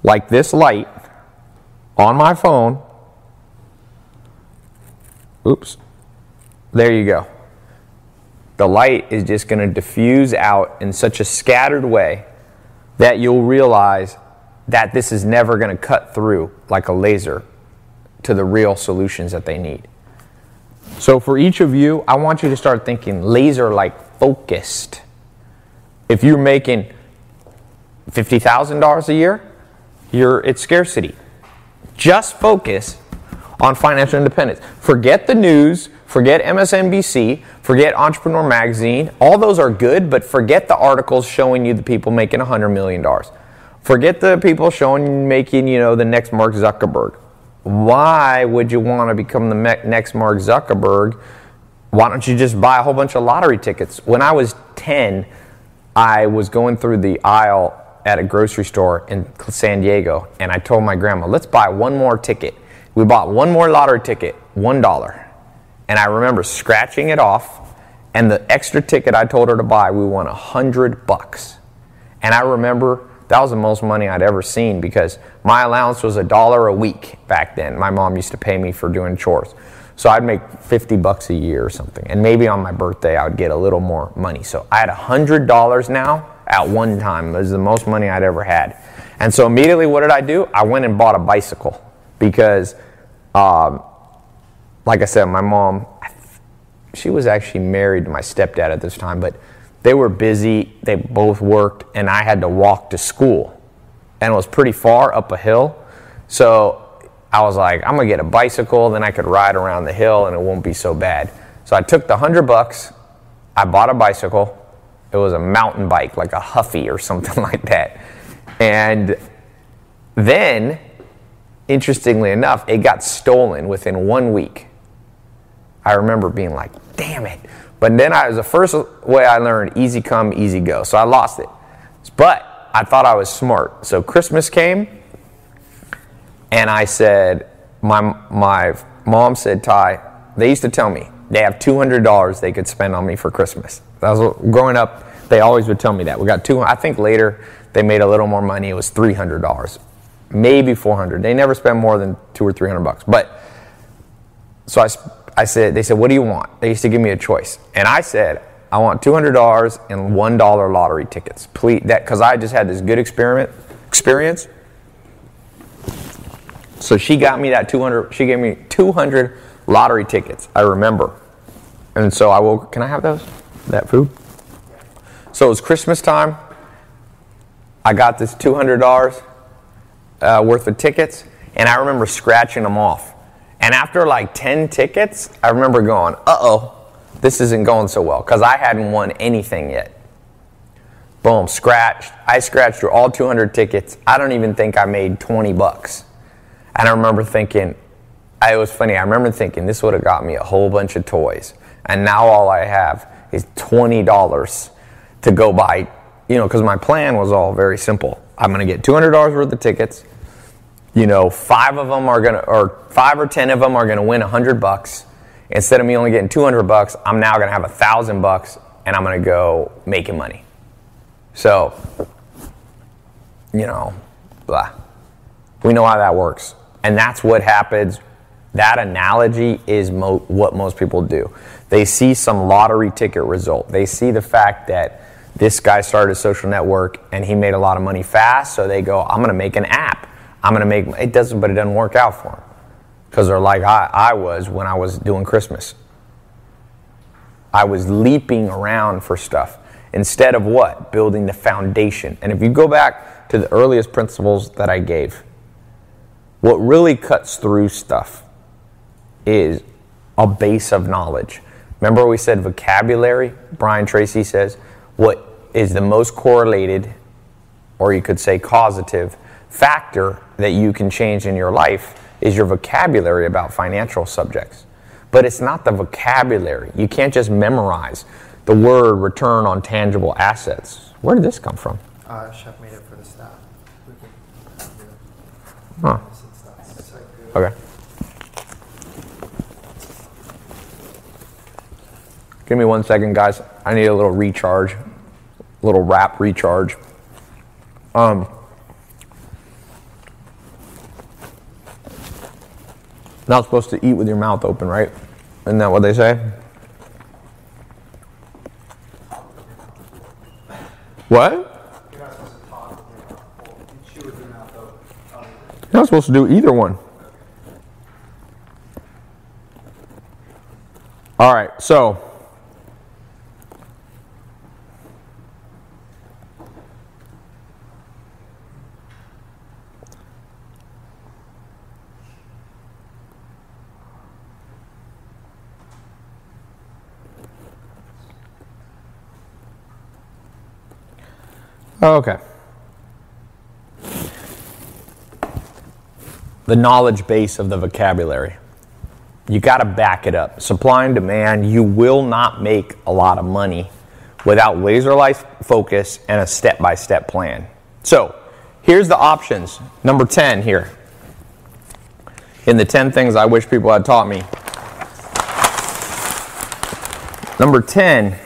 like this light on my phone. Oops. There you go. The light is just going to diffuse out in such a scattered way that you'll realize that this is never going to cut through like a laser to the real solutions that they need. So, for each of you, I want you to start thinking laser like focused. If you're making $50,000 a year, you're at scarcity. Just focus on financial independence. Forget the news, forget MSNBC, forget Entrepreneur Magazine. All those are good, but forget the articles showing you the people making $100 million. Forget the people showing making, you know, the next Mark Zuckerberg. Why would you want to become the next Mark Zuckerberg? Why don't you just buy a whole bunch of lottery tickets? When I was 10, I was going through the aisle at a grocery store in San Diego, and I told my grandma, let's buy one more ticket. We bought one more lottery ticket, $1. And I remember scratching it off, and the extra ticket I told her to buy, we won a hundred bucks. And I remember that was the most money I'd ever seen because my allowance was a dollar a week back then. My mom used to pay me for doing chores. So I'd make 50 bucks a year or something. And maybe on my birthday, I would get a little more money. So I had $100 now at one time. It was the most money I'd ever had. And so immediately, what did I do? I went and bought a bicycle because, um, like I said, my mom, she was actually married to my stepdad at this time, but they were busy. They both worked, and I had to walk to school. And it was pretty far up a hill. So I was like, I'm gonna get a bicycle, then I could ride around the hill and it won't be so bad. So I took the hundred bucks, I bought a bicycle. It was a mountain bike, like a Huffy or something like that. And then, interestingly enough, it got stolen within one week. I remember being like, damn it. But then I was the first way I learned easy come, easy go. So I lost it. But I thought I was smart. So Christmas came, and I said, my, my mom said, Tai, they used to tell me they have $200 they could spend on me for Christmas. That was growing up, they always would tell me that. We got two, I think later they made a little more money. It was $300, maybe 400. They never spend more than two or 300 bucks. But so I, I said, they said, what do you want? They used to give me a choice. And I said, I want $200 and $1 lottery tickets. Please, that, cause I just had this good experiment, experience so she got me that 200, she gave me 200 lottery tickets, I remember. And so I will, can I have those? That food? So it was Christmas time. I got this $200 uh, worth of tickets, and I remember scratching them off. And after like 10 tickets, I remember going, uh oh, this isn't going so well, because I hadn't won anything yet. Boom, scratched. I scratched through all 200 tickets. I don't even think I made 20 bucks. And I remember thinking, it was funny, I remember thinking this would have got me a whole bunch of toys. And now all I have is $20 to go buy, you know, because my plan was all very simple. I'm going to get $200 worth of tickets. You know, five of them are going to, or five or 10 of them are going to win 100 bucks. Instead of me only getting 200 bucks, I'm now going to have a thousand bucks and I'm going to go making money. So, you know, blah. We know how that works. And that's what happens. That analogy is mo- what most people do. They see some lottery ticket result. They see the fact that this guy started a social network and he made a lot of money fast, so they go, I'm going to make an app. I'm going to make it doesn't but it doesn't work out for them. Cuz they're like I, I was when I was doing Christmas. I was leaping around for stuff instead of what? Building the foundation. And if you go back to the earliest principles that I gave, what really cuts through stuff is a base of knowledge. Remember, we said vocabulary? Brian Tracy says what is the most correlated, or you could say causative, factor that you can change in your life is your vocabulary about financial subjects. But it's not the vocabulary. You can't just memorize the word return on tangible assets. Where did this come from? Uh, Chef made it for the staff. Huh. Okay. Give me one second, guys. I need a little recharge, a little wrap recharge. Um, not supposed to eat with your mouth open, right? Isn't that what they say? What? You're not supposed to do either one. All right, so Oh, okay. The knowledge base of the vocabulary. You got to back it up. Supply and demand, you will not make a lot of money without laser life focus and a step by step plan. So, here's the options. Number 10 here. In the 10 things I wish people had taught me. Number 10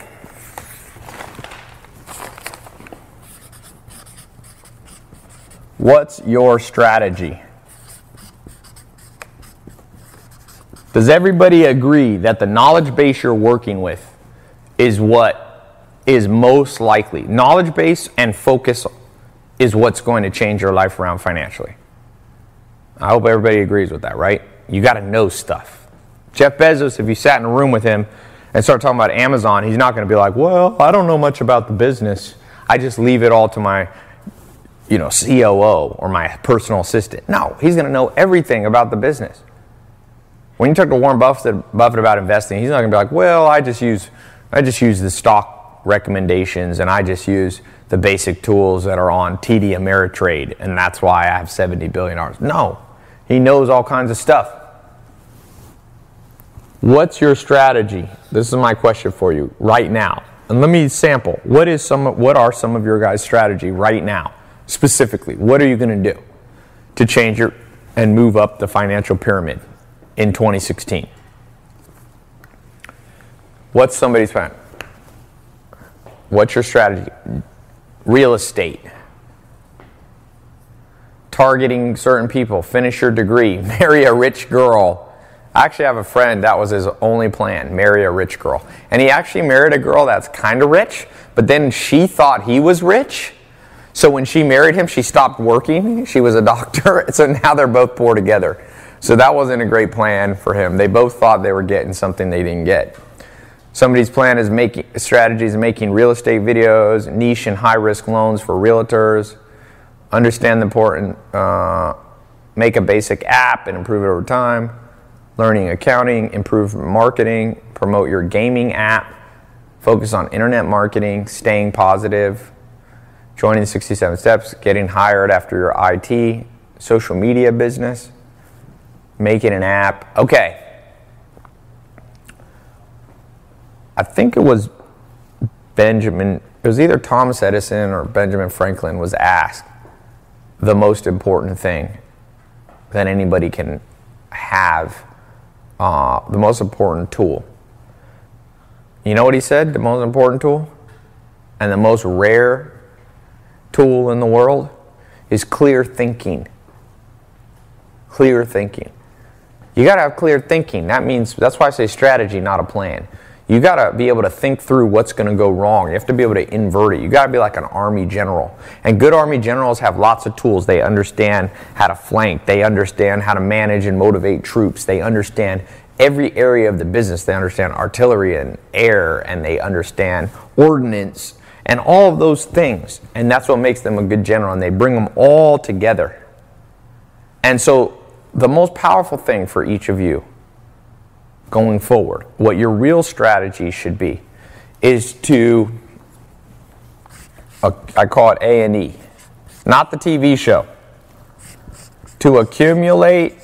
What's your strategy? Does everybody agree that the knowledge base you're working with is what is most likely? Knowledge base and focus is what's going to change your life around financially. I hope everybody agrees with that, right? You got to know stuff. Jeff Bezos, if you sat in a room with him and start talking about Amazon, he's not going to be like, well, I don't know much about the business. I just leave it all to my you know, COO or my personal assistant. No, he's going to know everything about the business. When you talk to Warren Buffett, Buffett about investing, he's not going to be like, well, I just use, I just use the stock recommendations and I just use the basic tools that are on TD Ameritrade and that's why I have $70 billion. No, he knows all kinds of stuff. What's your strategy? This is my question for you right now. And let me sample. What is some what are some of your guys' strategy right now? Specifically? What are you going to do to change your and move up the financial pyramid in 2016? What's somebody's plan? What's your strategy? Real estate. Targeting certain people. Finish your degree. Marry a rich girl. I actually have a friend that was his only plan marry a rich girl. And he actually married a girl that's kind of rich, but then she thought he was rich so when she married him, she stopped working. She was a doctor. So now they're both poor together. So that wasn't a great plan for him. They both thought they were getting something they didn't get. Somebody's plan is making strategies making real estate videos, niche and high risk loans for realtors, understand the important, uh, make a basic app and improve it over time, learning accounting, improve marketing, promote your gaming app, focus on internet marketing, staying positive, joining 67 Steps, getting hired after your IT, social media business, making an app. Okay. I think it was Benjamin, it was either Thomas Edison or Benjamin Franklin was asked the most important thing that anybody can have, uh, the most important tool. You know what he said? The most important tool? And the most rare tool in the world is clear thinking. Clear thinking. You got to have clear thinking. That means, that's why I say strategy, not a plan. You got to be able to think through what's going to go wrong. You have to be able to invert it. You got to be like an army general. And good army generals have lots of tools. They understand how to flank, they understand how to manage and motivate troops, they understand every area of the business. They understand artillery and air, and they understand ordnance and all of those things. And that's what makes them a good general. And they bring them all together. And so, the most powerful thing for each of you going forward, what your real strategy should be, is to, uh, I call it A and E, not the TV show, to accumulate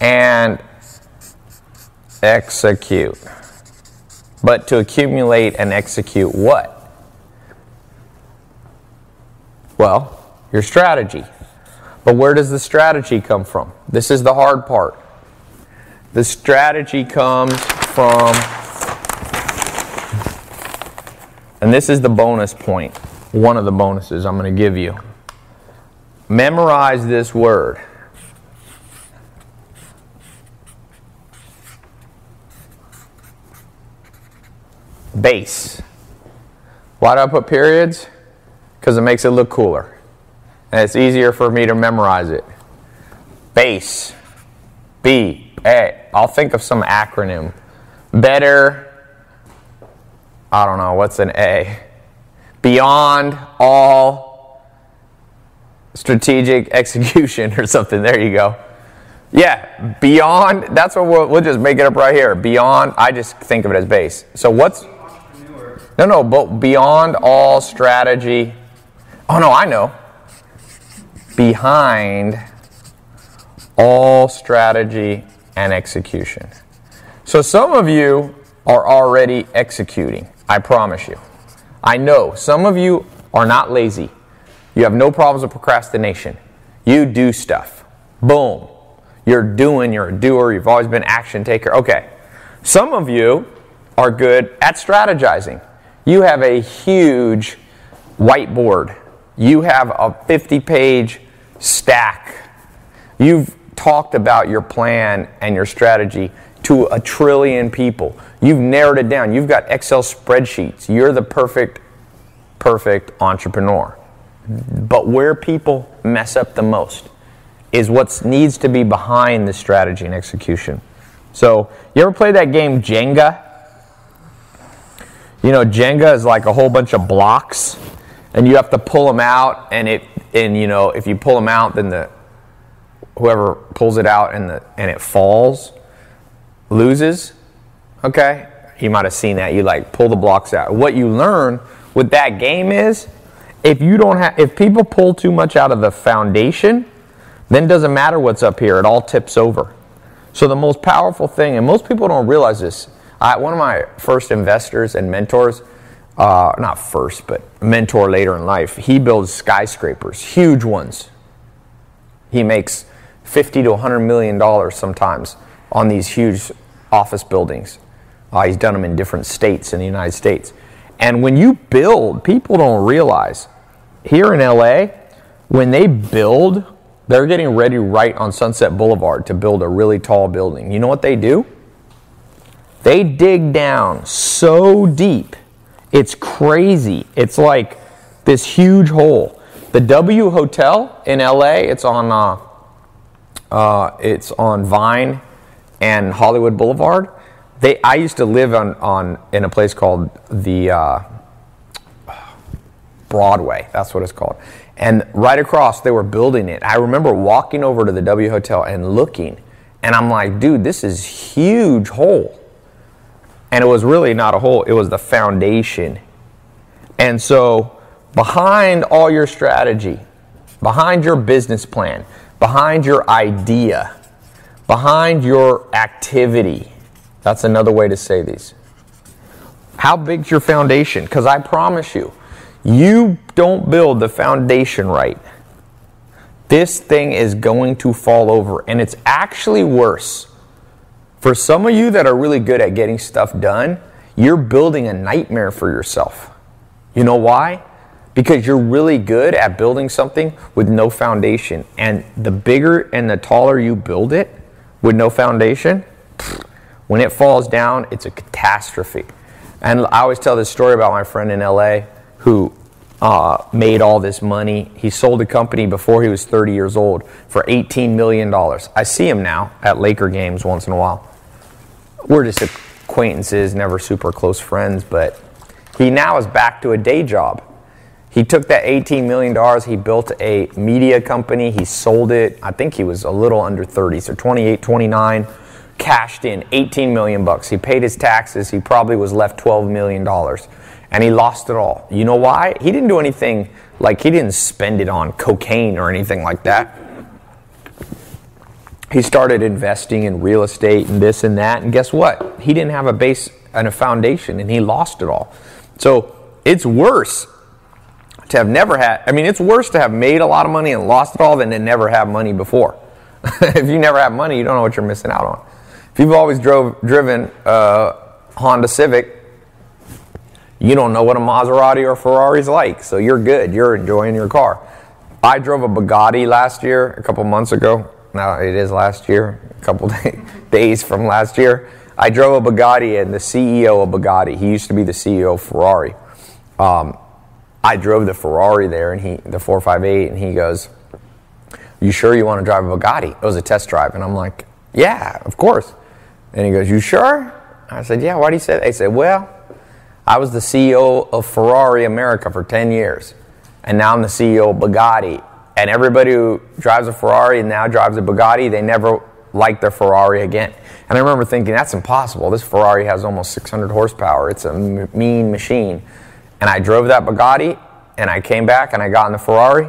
and execute. But to accumulate and execute what? Well, your strategy. But where does the strategy come from? This is the hard part. The strategy comes from, and this is the bonus point, one of the bonuses I'm going to give you. Memorize this word. Base. Why do I put periods? Because it makes it look cooler. And it's easier for me to memorize it. Base. B. A. I'll think of some acronym. Better. I don't know. What's an A? Beyond all strategic execution or something. There you go. Yeah, beyond, that's what we'll, we'll just make it up right here. Beyond, I just think of it as base. So what's, no, no, but beyond all strategy. Oh, no, I know. Behind all strategy and execution. So some of you are already executing, I promise you. I know some of you are not lazy. You have no problems with procrastination. You do stuff. Boom. You're doing, you're a doer, you've always been action taker. Okay. Some of you are good at strategizing. You have a huge whiteboard. You have a 50 page stack. You've talked about your plan and your strategy to a trillion people. You've narrowed it down. You've got Excel spreadsheets. You're the perfect, perfect entrepreneur. But where people mess up the most is what needs to be behind the strategy and execution. So, you ever play that game Jenga? You know, Jenga is like a whole bunch of blocks, and you have to pull them out, and it, and you know, if you pull them out, then the whoever pulls it out and the and it falls loses. Okay, you might have seen that. You like pull the blocks out. What you learn with that game is, if you don't have, if people pull too much out of the foundation, then doesn't matter what's up here, it all tips over. So, the most powerful thing, and most people don't realize this, I, one of my first investors and mentors, uh, not first, but mentor later in life, he builds skyscrapers, huge ones. He makes 50 to 100 million dollars sometimes on these huge office buildings. Uh, he's done them in different states in the United States. And when you build, people don't realize here in LA, when they build they're getting ready right on Sunset Boulevard to build a really tall building. You know what they do? They dig down so deep. It's crazy. It's like this huge hole. The W Hotel in LA, it's on uh, uh, it's on Vine and Hollywood Boulevard. They, I used to live on, on in a place called the uh, Broadway. That's what it's called. And right across, they were building it. I remember walking over to the W Hotel and looking, and I'm like, dude, this is huge hole. And it was really not a hole, it was the foundation. And so, behind all your strategy, behind your business plan, behind your idea, behind your activity, that's another way to say these. How big's your foundation? Because I promise you, you don't build the foundation right, this thing is going to fall over. And it's actually worse. For some of you that are really good at getting stuff done, you're building a nightmare for yourself. You know why? Because you're really good at building something with no foundation. And the bigger and the taller you build it with no foundation, when it falls down, it's a catastrophe. And I always tell this story about my friend in LA who uh, made all this money. He sold a company before he was 30 years old for $18 million. I see him now at Laker games once in a while. We're just acquaintances, never super close friends, but he now is back to a day job. He took that $18 million, he built a media company, he sold it. I think he was a little under 30, so 28, 29, cashed in 18 million bucks. He paid his taxes, he probably was left 12 million dollars and he lost it all. You know why? He didn't do anything like he didn't spend it on cocaine or anything like that. He started investing in real estate and this and that, and guess what? He didn't have a base and a foundation, and he lost it all. So it's worse to have never had. I mean, it's worse to have made a lot of money and lost it all than to never have money before. if you never have money, you don't know what you're missing out on. If you've always drove driven a Honda Civic you don't know what a Maserati or Ferrari is like, so you're good. You're enjoying your car. I drove a Bugatti last year, a couple months ago. Now it is last year, a couple day, days from last year. I drove a Bugatti, and the CEO of Bugatti, he used to be the CEO of Ferrari, um, I drove the Ferrari there, and he the 458, and he goes, "You sure you want to drive a Bugatti?" It was a test drive, and I'm like, "Yeah, of course." And he goes, "You sure?" I said, "Yeah." Why do you say that? He said, "Well, I was the CEO of Ferrari America for 10 years, and now I'm the CEO of Bugatti. And everybody who drives a Ferrari and now drives a Bugatti, they never like their Ferrari again." And I remember thinking, "That's impossible. This Ferrari has almost 600 horsepower. It's a m- mean machine." And I drove that Bugatti, and I came back and I got in the Ferrari,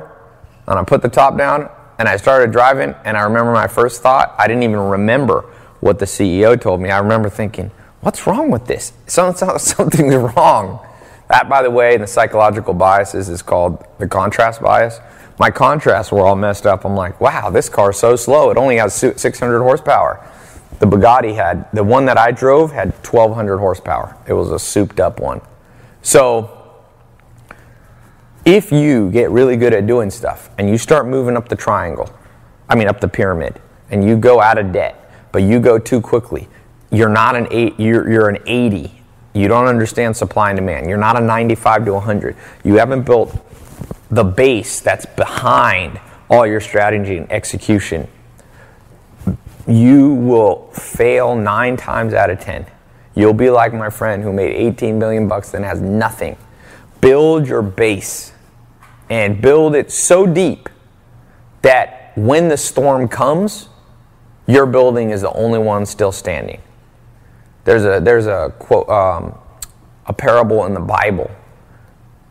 and I put the top down, and I started driving. And I remember my first thought, I didn't even remember what the CEO told me. I remember thinking, what's wrong with this? Something's wrong. That, by the way, in the psychological biases is called the contrast bias. My contrasts were all messed up. I'm like, wow, this car's so slow. It only has 600 horsepower. The Bugatti had, the one that I drove had 1200 horsepower. It was a souped up one. So, if you get really good at doing stuff and you start moving up the triangle, I mean up the pyramid, and you go out of debt, but you go too quickly, you're not an eight, you're, you're an 80. You don't understand supply and demand. You're not a 95 to 100. You haven't built the base that's behind all your strategy and execution. You will fail nine times out of 10. You'll be like my friend who made 18 million bucks and has nothing. Build your base and build it so deep that when the storm comes, your building is the only one still standing. There's a there's a quote um, a parable in the Bible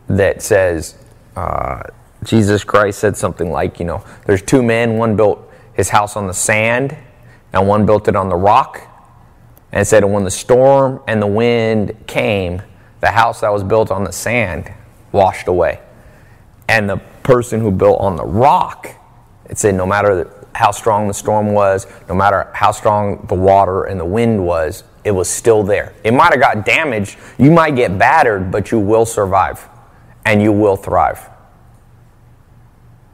that says uh, Jesus Christ said something like, you know, there's two men. One built his house on the sand, and one built it on the rock. And said, when the storm and the wind came, the house that was built on the sand washed away. And the person who built on the rock, it said, no matter how strong the storm was, no matter how strong the water and the wind was, it was still there. It might have got damaged, you might get battered, but you will survive and you will thrive.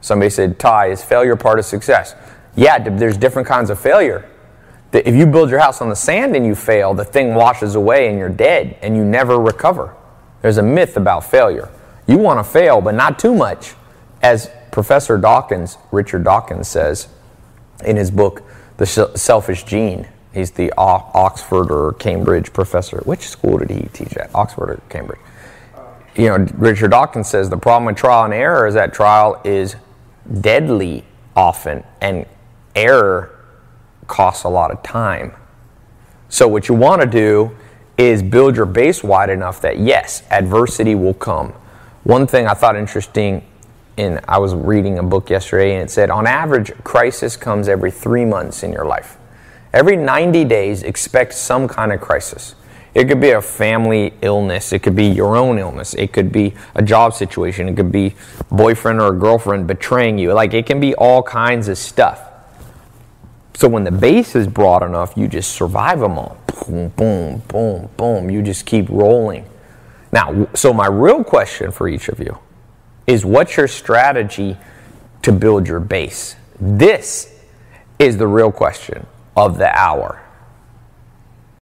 Somebody said, Tai, is failure part of success? Yeah, there's different kinds of failure. If you build your house on the sand and you fail, the thing washes away and you're dead and you never recover. There's a myth about failure. You want to fail, but not too much. As Professor Dawkins, Richard Dawkins says in his book, The Selfish Gene, he's the Oxford or Cambridge professor. Which school did he teach at? Oxford or Cambridge? You know, Richard Dawkins says the problem with trial and error is that trial is deadly often, and error costs a lot of time. So, what you want to do is build your base wide enough that yes, adversity will come. One thing I thought interesting and I was reading a book yesterday and it said on average crisis comes every 3 months in your life. Every 90 days expect some kind of crisis. It could be a family illness, it could be your own illness, it could be a job situation, it could be boyfriend or girlfriend betraying you. Like it can be all kinds of stuff. So when the base is broad enough, you just survive them all. Boom, boom, boom, boom. You just keep rolling. Now, so my real question for each of you is what's your strategy to build your base? This is the real question of the hour.